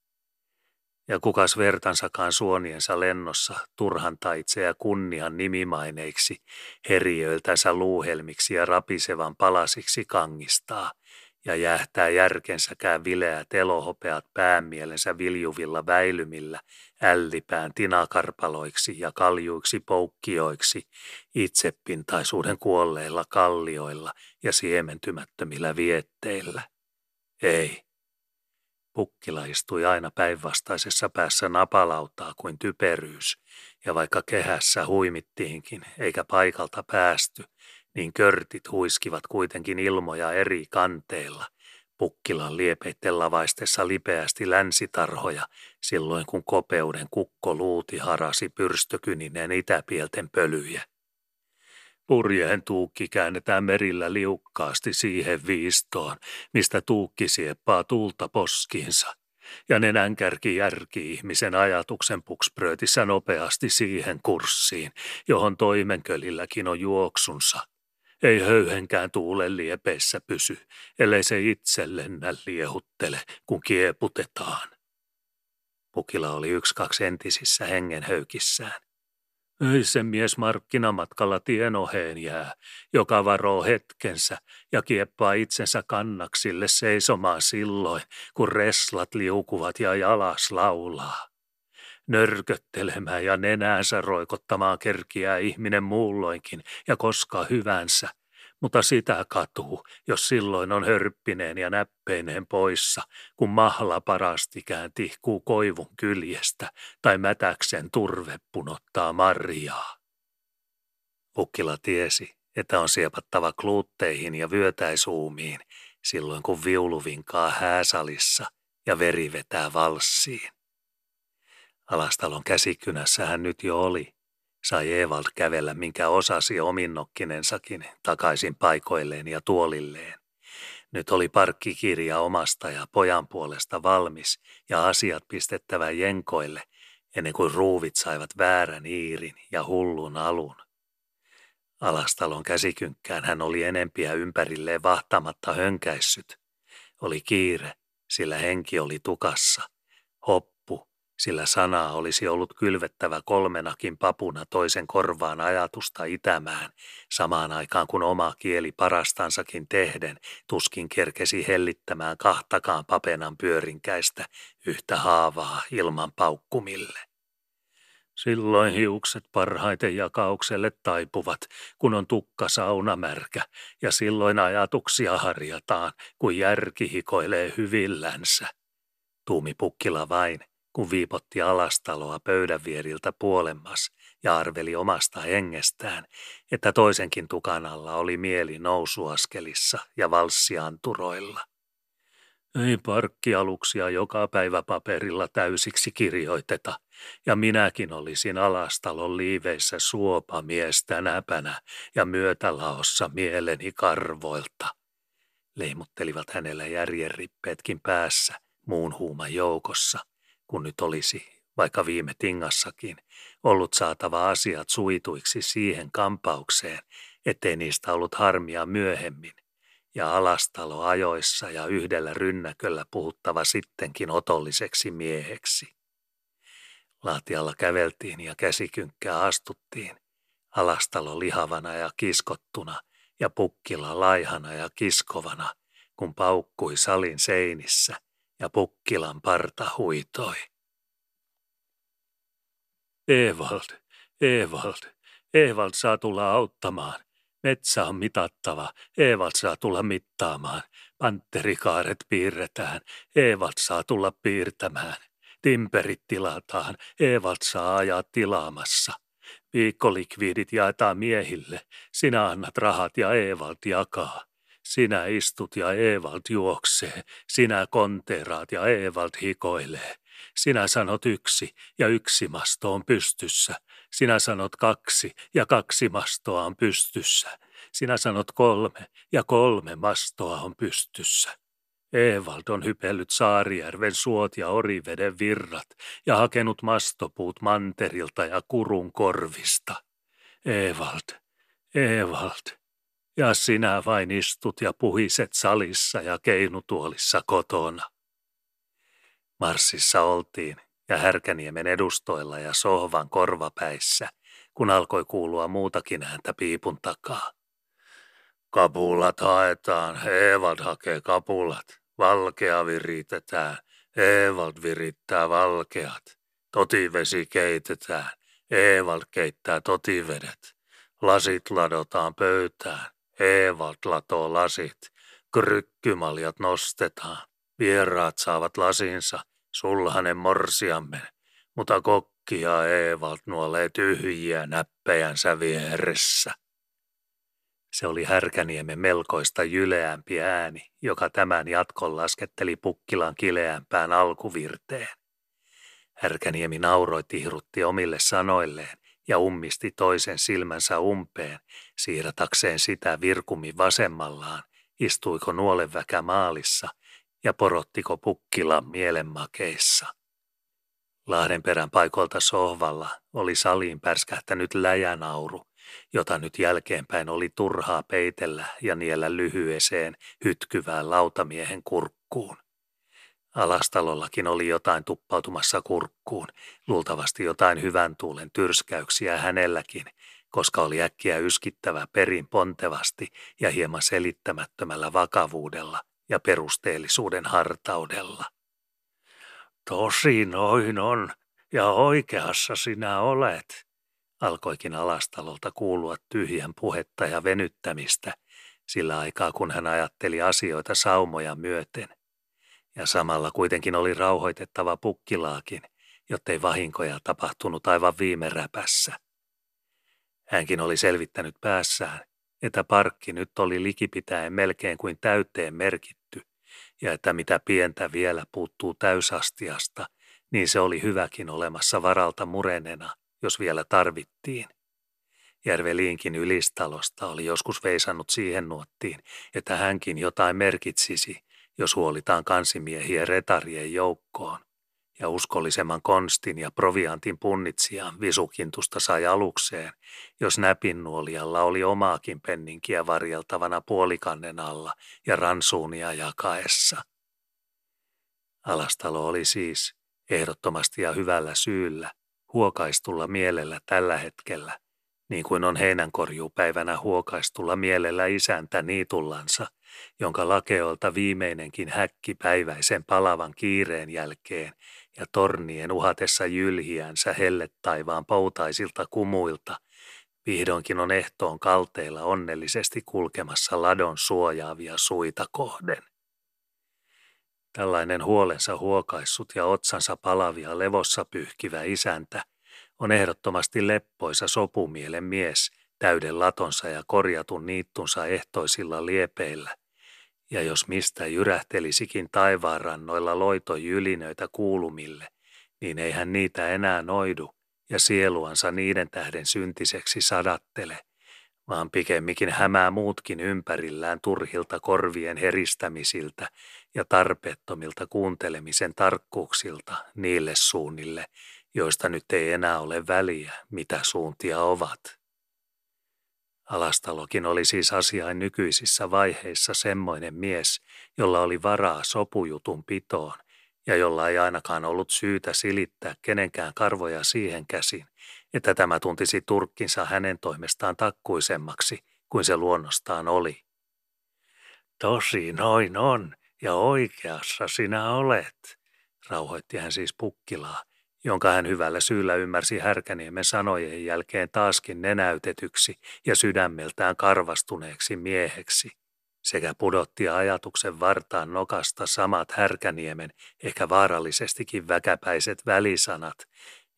[SPEAKER 2] ja kukas vertansakaan suoniensa lennossa turhanta itseä kunnian nimimaineiksi, heriöiltänsä luuhelmiksi ja rapisevan palasiksi kangistaa, ja jähtää järkensäkään vileät elohopeat päämielensä viljuvilla väilymillä, ällipään tinakarpaloiksi ja kaljuiksi poukkioiksi, itsepintaisuuden kuolleilla kallioilla ja siementymättömillä vietteillä. Ei, Pukkila istui aina päinvastaisessa päässä napalautaa kuin typeryys, ja vaikka kehässä huimittiinkin eikä paikalta päästy, niin körtit huiskivat kuitenkin ilmoja eri kanteilla, Pukkilan liepeitten lavaistessa lipeästi länsitarhoja, silloin kun kopeuden kukko luuti harasi pyrstökyninen itäpielten pölyjä. Purjeen tuukki käännetään merillä liukkaasti siihen viistoon, mistä tuukki sieppaa tulta poskiinsa. Ja nenänkärki järki ihmisen ajatuksen pukspröötissä nopeasti siihen kurssiin, johon toimenkölilläkin on juoksunsa. Ei höyhenkään tuulen liepeissä pysy, ellei se itse lennä liehuttele, kun kieputetaan. Pukila oli yksi kaksi entisissä hengenhöykissään. Ei se mies markkinamatkalla tienoheen jää, joka varoo hetkensä ja kieppaa itsensä kannaksille seisomaan silloin, kun reslat liukuvat ja jalas laulaa. Nörköttelemään ja nenäänsä roikottamaan kerkiää ihminen muulloinkin ja koska hyvänsä – mutta sitä katuu, jos silloin on hörppineen ja näppeineen poissa, kun mahla parastikään tihkuu koivun kyljestä tai mätäksen turve punottaa marjaa. Ukkila tiesi, että on siepattava kluutteihin ja vyötäisuumiin silloin kun viulu vinkaa hääsalissa ja veri vetää valssiin. Alastalon käsikynässä hän nyt jo oli, sai Evald kävellä minkä osasi ominnokkinensakin takaisin paikoilleen ja tuolilleen. Nyt oli parkkikirja omasta ja pojan puolesta valmis ja asiat pistettävä jenkoille, ennen kuin ruuvit saivat väärän iirin ja hullun alun. Alastalon käsikynkkään hän oli enempiä ympärilleen vahtamatta hönkäissyt. Oli kiire, sillä henki oli tukassa. Hop sillä sanaa olisi ollut kylvettävä kolmenakin papuna toisen korvaan ajatusta itämään, samaan aikaan kun oma kieli parastansakin tehden tuskin kerkesi hellittämään kahtakaan papenan pyörinkäistä yhtä haavaa ilman paukkumille. Silloin hiukset parhaiten jakaukselle taipuvat, kun on tukka saunamärkä, ja silloin ajatuksia harjataan, kun järki hikoilee hyvillänsä. Tuumi pukkila vain, kun viipotti alastaloa pöydän vieriltä puolemmas ja arveli omasta hengestään, että toisenkin tukan alla oli mieli nousuaskelissa ja valssianturoilla. Ei parkkialuksia joka päivä paperilla täysiksi kirjoiteta, ja minäkin olisin alastalon liiveissä suopa mies tänäpänä ja myötälaossa mieleni karvoilta. Leimuttelivat hänellä järjenrippeetkin päässä muun huuman joukossa – kun nyt olisi, vaikka viime tingassakin, ollut saatava asiat suituiksi siihen kampaukseen, ettei niistä ollut harmia myöhemmin, ja alastalo ajoissa ja yhdellä rynnäköllä puhuttava sittenkin otolliseksi mieheksi. Laatialla käveltiin ja käsikynkkää astuttiin. Alastalo lihavana ja kiskottuna ja pukkila laihana ja kiskovana, kun paukkui salin seinissä pukkilan parta huitoi. Evald, Evald, Evald saa tulla auttamaan. Metsä on mitattava, Evald saa tulla mittaamaan. Panterikaaret piirretään, Evald saa tulla piirtämään. Timperit tilataan, Evald saa ajaa tilaamassa. Viikkolikviidit jaetaan miehille, sinä annat rahat ja Evald jakaa. Sinä istut ja Evald juoksee, sinä konteeraat ja Evald hikoilee. Sinä sanot yksi ja yksi masto on pystyssä. Sinä sanot kaksi ja kaksi mastoa on pystyssä. Sinä sanot kolme ja kolme mastoa on pystyssä. Evald on hypellyt Saarijärven suot ja Oriveden virrat ja hakenut mastopuut manterilta ja kurun korvista. Evald, Evald, ja sinä vain istut ja puhiset salissa ja keinutuolissa kotona. Marssissa oltiin ja Härkäniemen edustoilla ja sohvan korvapäissä, kun alkoi kuulua muutakin ääntä piipun takaa. Kapulat haetaan, Evald hakee kapulat, valkea viritetään, Evald virittää valkeat, totivesi keitetään, Evald keittää totivedet, lasit ladotaan pöytään, Evald latoo lasit, krykkymaljat nostetaan, vieraat saavat lasinsa, sulhanen morsiamme, mutta kokki ja Evald nuolee tyhjiä näppejänsä vieressä. Se oli Härkäniemen melkoista jyleämpi ääni, joka tämän jatkon lasketteli Pukkilan kileämpään alkuvirteen. Härkäniemi nauroi tihrutti omille sanoilleen ja ummisti toisen silmänsä umpeen, siirratakseen sitä virkumi vasemmallaan, istuiko nuolenväkä maalissa ja porottiko Pukkilan mielenmakeissa. Lahdenperän paikolta sohvalla oli saliin pärskähtänyt läjänauru, jota nyt jälkeenpäin oli turhaa peitellä ja niellä lyhyeseen, hytkyvään lautamiehen kurkkuun. Alastalollakin oli jotain tuppautumassa kurkkuun, luultavasti jotain hyvän tuulen tyrskäyksiä hänelläkin, koska oli äkkiä yskittävä perin pontevasti ja hieman selittämättömällä vakavuudella ja perusteellisuuden hartaudella. Tosi noin on, ja oikeassa sinä olet, alkoikin alastalolta kuulua tyhjän puhetta ja venyttämistä, sillä aikaa kun hän ajatteli asioita saumoja myöten. Ja samalla kuitenkin oli rauhoitettava pukkilaakin, jottei vahinkoja tapahtunut aivan viime räpässä. Hänkin oli selvittänyt päässään, että parkki nyt oli likipitäen melkein kuin täyteen merkitty, ja että mitä pientä vielä puuttuu täysastiasta, niin se oli hyväkin olemassa varalta murenena – jos vielä tarvittiin. Järveliinkin ylistalosta oli joskus veisannut siihen nuottiin, että hänkin jotain merkitsisi, jos huolitaan kansimiehiä retarien joukkoon. Ja uskollisemman konstin ja proviantin punnitsijaan visukintusta sai alukseen, jos näpinnuolialla oli omaakin penninkiä varjeltavana puolikannen alla ja ransuunia jakaessa. Alastalo oli siis, ehdottomasti ja hyvällä syyllä, huokaistulla mielellä tällä hetkellä, niin kuin on heinänkorjuupäivänä huokaistulla mielellä isäntä niitullansa, jonka lakeolta viimeinenkin häkki päiväisen palavan kiireen jälkeen ja tornien uhatessa jylhiänsä hellet taivaan poutaisilta kumuilta, vihdoinkin on ehtoon kalteilla onnellisesti kulkemassa ladon suojaavia suita kohden. Tällainen huolensa huokaissut ja otsansa palavia levossa pyyhkivä isäntä on ehdottomasti leppoisa sopumielen mies täyden latonsa ja korjatun niittunsa ehtoisilla liepeillä. Ja jos mistä jyrähtelisikin taivaanrannoilla loitojylinöitä kuulumille, niin eihän niitä enää noidu ja sieluansa niiden tähden syntiseksi sadattele, vaan pikemminkin hämää muutkin ympärillään turhilta korvien heristämisiltä ja tarpeettomilta kuuntelemisen tarkkuuksilta niille suunnille, joista nyt ei enää ole väliä, mitä suuntia ovat. Alastalokin oli siis asiain nykyisissä vaiheissa semmoinen mies, jolla oli varaa sopujutun pitoon
[SPEAKER 1] ja jolla ei ainakaan ollut syytä silittää kenenkään karvoja siihen käsin, että tämä tuntisi turkkinsa hänen toimestaan takkuisemmaksi kuin se luonnostaan oli.
[SPEAKER 2] Tosi noin on, ja oikeassa sinä olet, rauhoitti hän siis pukkilaa, jonka hän hyvällä syyllä ymmärsi Härkäniemen sanojen jälkeen taaskin nenäytetyksi ja sydämeltään karvastuneeksi mieheksi, sekä pudotti ajatuksen vartaan nokasta samat Härkäniemen ehkä vaarallisestikin väkäpäiset välisanat,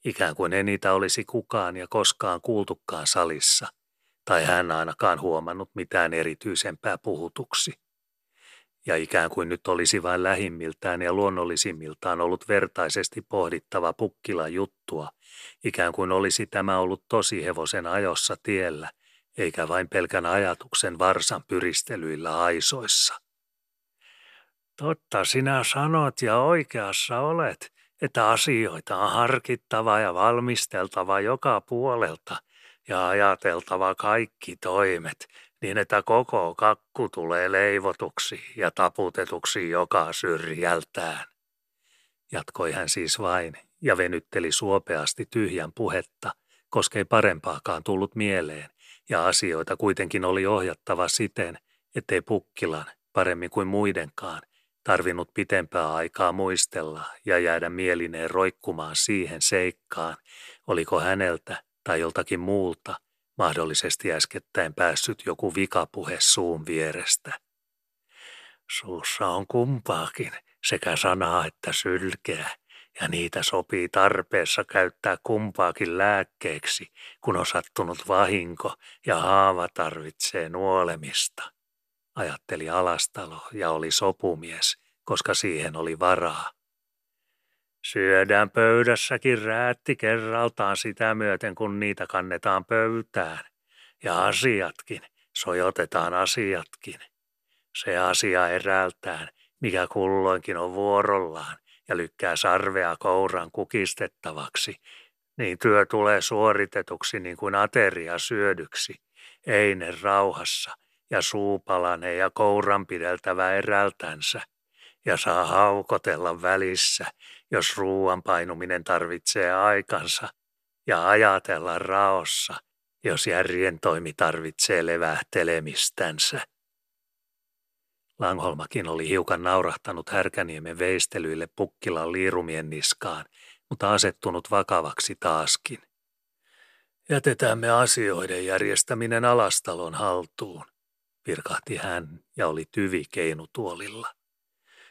[SPEAKER 2] ikään kuin ei niitä olisi kukaan ja koskaan kuultukaan salissa, tai hän ainakaan huomannut mitään erityisempää puhutuksi ja ikään kuin nyt olisi vain lähimmiltään ja luonnollisimmiltaan ollut vertaisesti pohdittava pukkila juttua, ikään kuin olisi tämä ollut tosi hevosen ajossa tiellä, eikä vain pelkän ajatuksen varsan pyristelyillä aisoissa.
[SPEAKER 1] Totta sinä sanot ja oikeassa olet, että asioita on harkittava ja valmisteltava joka puolelta ja ajateltava kaikki toimet, niin että koko kakku tulee leivotuksi ja taputetuksi joka syrjältään. Jatkoi hän siis vain ja venytteli suopeasti tyhjän puhetta, koska ei parempaakaan tullut mieleen, ja asioita kuitenkin oli ohjattava siten, ettei Pukkilan, paremmin kuin muidenkaan, tarvinnut pitempää aikaa muistella ja jäädä mielineen roikkumaan siihen seikkaan, oliko häneltä tai joltakin muulta – mahdollisesti äskettäin päässyt joku vikapuhe suun vierestä.
[SPEAKER 2] Suussa on kumpaakin, sekä sanaa että sylkeä, ja niitä sopii tarpeessa käyttää kumpaakin lääkkeeksi, kun on sattunut vahinko ja haava tarvitsee nuolemista. Ajatteli Alastalo ja oli sopumies, koska siihen oli varaa. Syödään pöydässäkin räätti kerraltaan sitä myöten, kun niitä kannetaan pöytään. Ja asiatkin, sojotetaan asiatkin. Se asia eräältään, mikä kulloinkin on vuorollaan ja lykkää sarvea kouran kukistettavaksi, niin työ tulee suoritetuksi niin kuin ateria syödyksi, eine rauhassa ja suupalane ja kouran pideltävä erältänsä ja saa haukotella välissä, jos ruuan painuminen tarvitsee aikansa, ja ajatella raossa, jos järjen toimi tarvitsee levähtelemistänsä. Langholmakin oli hiukan naurahtanut Härkäniemen veistelyille pukkilan liirumien niskaan, mutta asettunut vakavaksi taaskin. Jätetään me asioiden järjestäminen alastalon haltuun, virkahti hän ja oli tyvi keinutuolilla.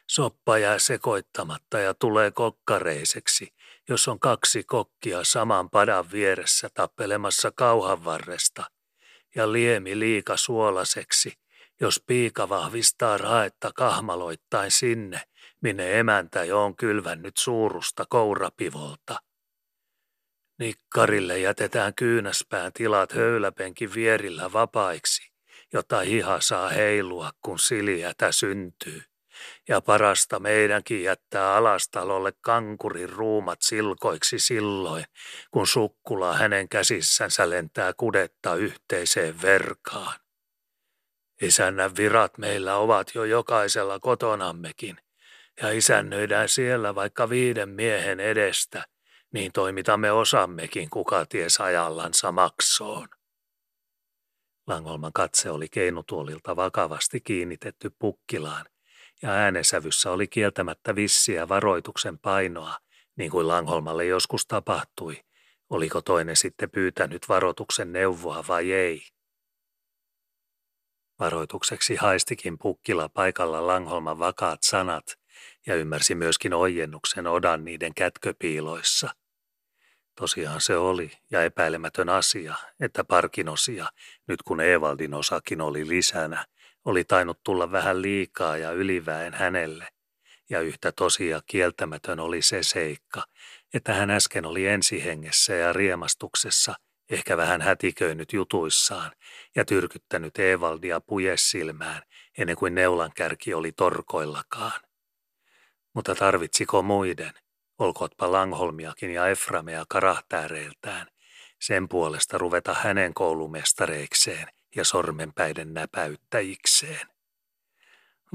[SPEAKER 2] Soppa jää sekoittamatta ja tulee kokkareiseksi, jos on kaksi kokkia saman padan vieressä tappelemassa kauhan varresta, ja liemi liika suolaseksi, jos piika vahvistaa raetta kahmaloittain sinne, minne emäntä jo on kylvännyt suurusta kourapivolta. Nikkarille jätetään kyynäspään tilat höyläpenkin vierillä vapaiksi, jotta hiha saa heilua, kun siljätä syntyy ja parasta meidänkin jättää alastalolle kankurin ruumat silkoiksi silloin, kun sukkula hänen käsissänsä lentää kudetta yhteiseen verkaan. Isännän virat meillä ovat jo jokaisella kotonammekin, ja isännöidään siellä vaikka viiden miehen edestä, niin toimitamme osammekin kuka ties ajallansa maksoon. Langolman katse oli keinutuolilta vakavasti kiinnitetty pukkilaan, ja äänensävyssä oli kieltämättä vissiä varoituksen painoa, niin kuin Langholmalle joskus tapahtui. Oliko toinen sitten pyytänyt varoituksen neuvoa vai ei? Varoitukseksi haistikin pukkila paikalla Langholman vakaat sanat ja ymmärsi myöskin ojennuksen odan niiden kätköpiiloissa. Tosiaan se oli ja epäilemätön asia, että parkinosia, nyt kun Evaldin osakin oli lisänä, oli tainnut tulla vähän liikaa ja yliväen hänelle, ja yhtä tosia kieltämätön oli se seikka, että hän äsken oli ensihengessä ja riemastuksessa, ehkä vähän hätiköinyt jutuissaan ja tyrkyttänyt Evaldia pujessilmään ennen kuin neulankärki oli torkoillakaan. Mutta tarvitsiko muiden, olkootpa Langholmiakin ja Eframea karahtääreiltään, sen puolesta ruveta hänen koulumestareikseen ja sormenpäiden näpäyttäjikseen.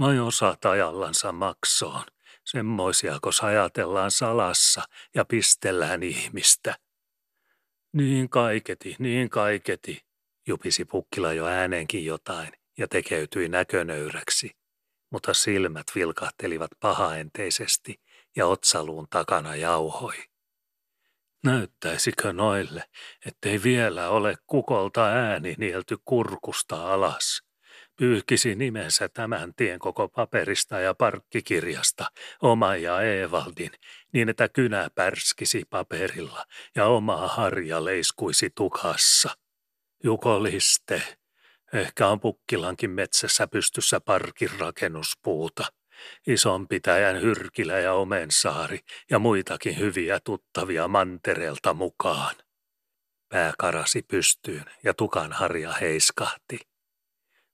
[SPEAKER 2] Vai osaat ajallansa maksoon, Semmoisiakos ajatellaan salassa ja pistellään ihmistä. Niin kaiketi, niin kaiketi, jupisi Pukkila jo ääneenkin jotain ja tekeytyi näkönöyräksi, mutta silmät vilkahtelivat pahaenteisesti ja otsaluun takana jauhoi. Näyttäisikö noille, ettei vielä ole kukolta ääni nielty kurkusta alas? Pyyhkisi nimensä tämän tien koko paperista ja parkkikirjasta, oma ja Evaldin, niin että kynä pärskisi paperilla ja oma harja leiskuisi tukassa. Jukoliste, ehkä on Pukkilankin metsässä pystyssä parkin rakennuspuuta. Ison pitäjän Hyrkilä ja Omensaari ja muitakin hyviä tuttavia mantereelta mukaan. Pää karasi pystyyn ja tukan harja heiskahti.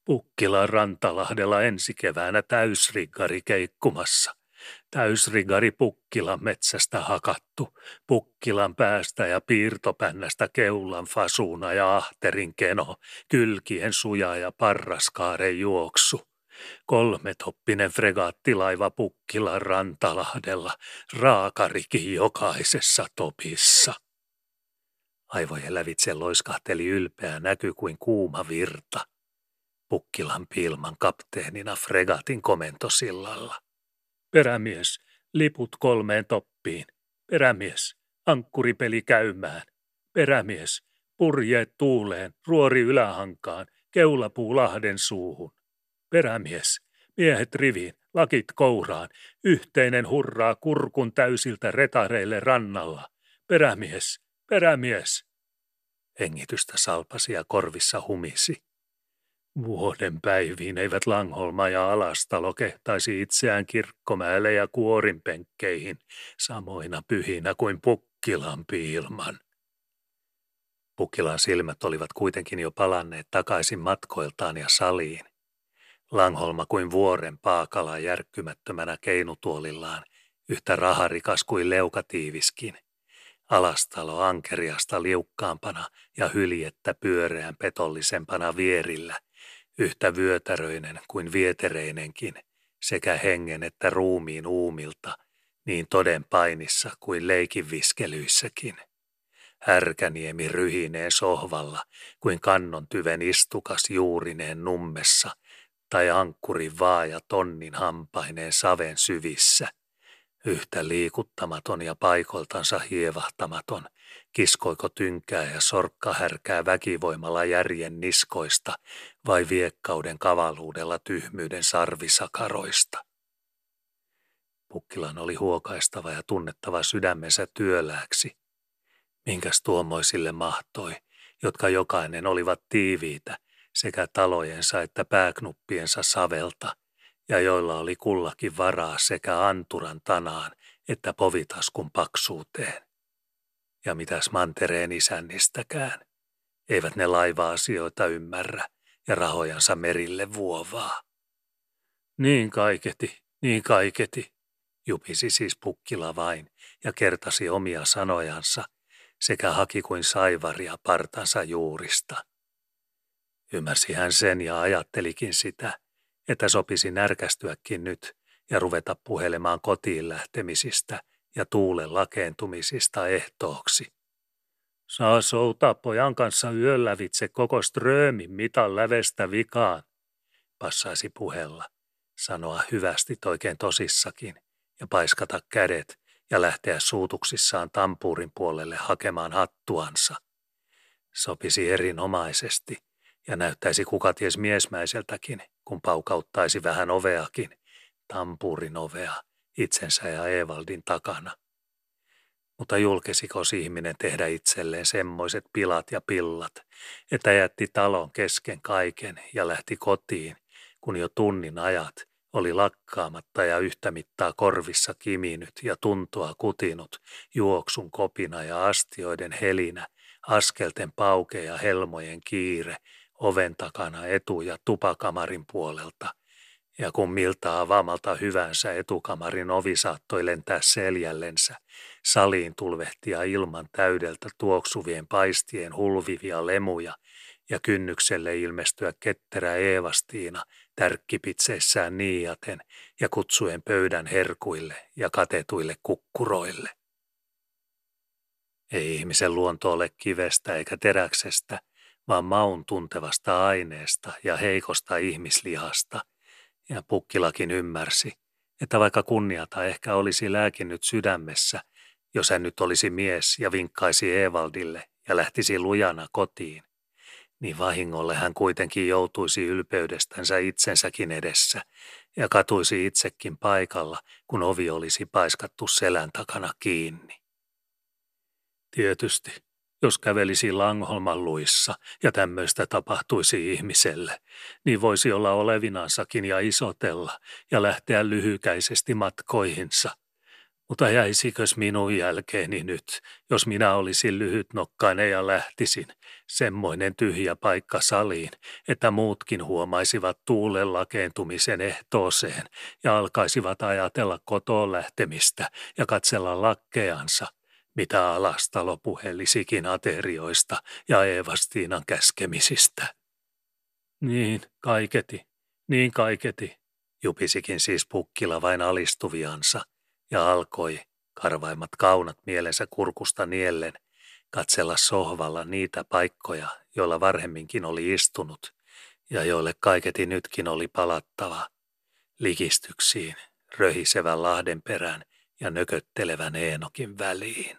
[SPEAKER 2] Pukkilan rantalahdella ensi keväänä täysriggari keikkumassa. Täysrigari Pukkilan metsästä hakattu, Pukkilan päästä ja piirtopännästä keulan fasuuna ja ahterin keno, kylkien suja ja parraskaaren juoksu. Kolmetoppinen fregaattilaiva Pukkilan rantalahdella, raakariki jokaisessa topissa. Aivojen lävitse loiskahteli ylpeä näky kuin kuuma virta. Pukkilan piilman kapteenina fregatin komentosillalla. Perämies, liput kolmeen toppiin. Perämies, ankkuripeli käymään. Perämies, purjeet tuuleen, ruori ylähankaan, keulapuu lahden suuhun. Perämies, miehet riviin, lakit kouraan, yhteinen hurraa kurkun täysiltä retareille rannalla. Perämies, perämies. Hengitystä salpasi ja korvissa humisi. Vuoden päiviin eivät Langholma ja Alastalo kehtaisi itseään kirkkomäelle ja kuorinpenkkeihin samoina pyhinä kuin Pukkilan piilman. Pukkilan silmät olivat kuitenkin jo palanneet takaisin matkoiltaan ja saliin. Langholma kuin vuoren paakala järkkymättömänä keinutuolillaan, yhtä raharikas kuin leukatiiviskin. Alastalo ankeriasta liukkaampana ja hyljettä pyöreän petollisempana vierillä – yhtä vyötäröinen kuin vietereinenkin, sekä hengen että ruumiin uumilta, niin toden painissa kuin leikinviskelyissäkin. Härkäniemi ryhineen sohvalla, kuin kannon tyven istukas juurineen nummessa, tai ankkurin vaaja tonnin hampaineen saven syvissä, yhtä liikuttamaton ja paikoltansa hievahtamaton, kiskoiko tynkää ja sorkkahärkää väkivoimalla järjen niskoista vai viekkauden kavaluudella tyhmyyden sarvisakaroista. Pukkilan oli huokaistava ja tunnettava sydämensä työlääksi. Minkäs tuommoisille mahtoi, jotka jokainen olivat tiiviitä sekä talojensa että pääknuppiensa savelta, ja joilla oli kullakin varaa sekä anturan tanaan että povitaskun paksuuteen. Ja mitäs mantereen isännistäkään. Eivät ne laiva-asioita ymmärrä ja rahojansa merille vuovaa. Niin kaiketi, niin kaiketi, jupisi siis pukkila vain ja kertasi omia sanojansa sekä haki kuin saivaria partansa juurista. Ymmärsi hän sen ja ajattelikin sitä, että sopisi närkästyäkin nyt ja ruveta puhelemaan kotiin lähtemisistä ja tuulen lakeentumisista ehtooksi. Saa soutaa pojan kanssa yöllävitse koko ströömin mitan lävestä vikaan, passaisi puhella, sanoa hyvästi oikein tosissakin ja paiskata kädet ja lähteä suutuksissaan tampuurin puolelle hakemaan hattuansa. Sopisi erinomaisesti ja näyttäisi kuka ties miesmäiseltäkin, kun paukauttaisi vähän oveakin, tampuurin ovea, itsensä ja Evaldin takana. Mutta julkisiko ihminen tehdä itselleen semmoiset pilat ja pillat, että jätti talon kesken kaiken ja lähti kotiin, kun jo tunnin ajat oli lakkaamatta ja yhtä mittaa korvissa kiminyt ja tuntoa kutinut, juoksun kopina ja astioiden helinä, askelten pauke ja helmojen kiire, oven takana etu- ja tupakamarin puolelta, Ja kun miltä avaamalta hyvänsä etukamarin ovi saattoi lentää seljällensä, saliin tulvehtia ilman täydeltä tuoksuvien paistien hulvivia lemuja ja kynnykselle ilmestyä ketterä Eevastiina tärkkipitseissään niiaten ja kutsuen pöydän herkuille ja katetuille kukkuroille. Ei ihmisen luonto ole kivestä eikä teräksestä, vaan maun tuntevasta aineesta ja heikosta ihmislihasta, ja pukkilakin ymmärsi, että vaikka kunniata ehkä olisi lääkinnyt sydämessä, jos hän nyt olisi mies ja vinkkaisi Evaldille ja lähtisi lujana kotiin, niin vahingolle hän kuitenkin joutuisi ylpeydestänsä itsensäkin edessä ja katuisi itsekin paikalla, kun ovi olisi paiskattu selän takana kiinni. Tietysti, jos kävelisi Langholman luissa ja tämmöistä tapahtuisi ihmiselle, niin voisi olla olevinansakin ja isotella ja lähteä lyhykäisesti matkoihinsa – mutta jäisikös minun jälkeeni nyt, jos minä olisin lyhytnokkainen ja lähtisin, semmoinen tyhjä paikka saliin, että muutkin huomaisivat tuulen lakeentumisen ehtooseen ja alkaisivat ajatella kotoon lähtemistä ja katsella lakkeansa, mitä alastalo puhelisikin aterioista ja Eevastiinan käskemisistä. Niin, kaiketi, niin kaiketi, jupisikin siis pukkila vain alistuviansa – ja alkoi, karvaimmat kaunat mielensä kurkusta niellen, katsella sohvalla niitä paikkoja, joilla varhemminkin oli istunut ja joille kaiketi nytkin oli palattava, likistyksiin, röhisevän lahden perään ja nököttelevän Eenokin väliin.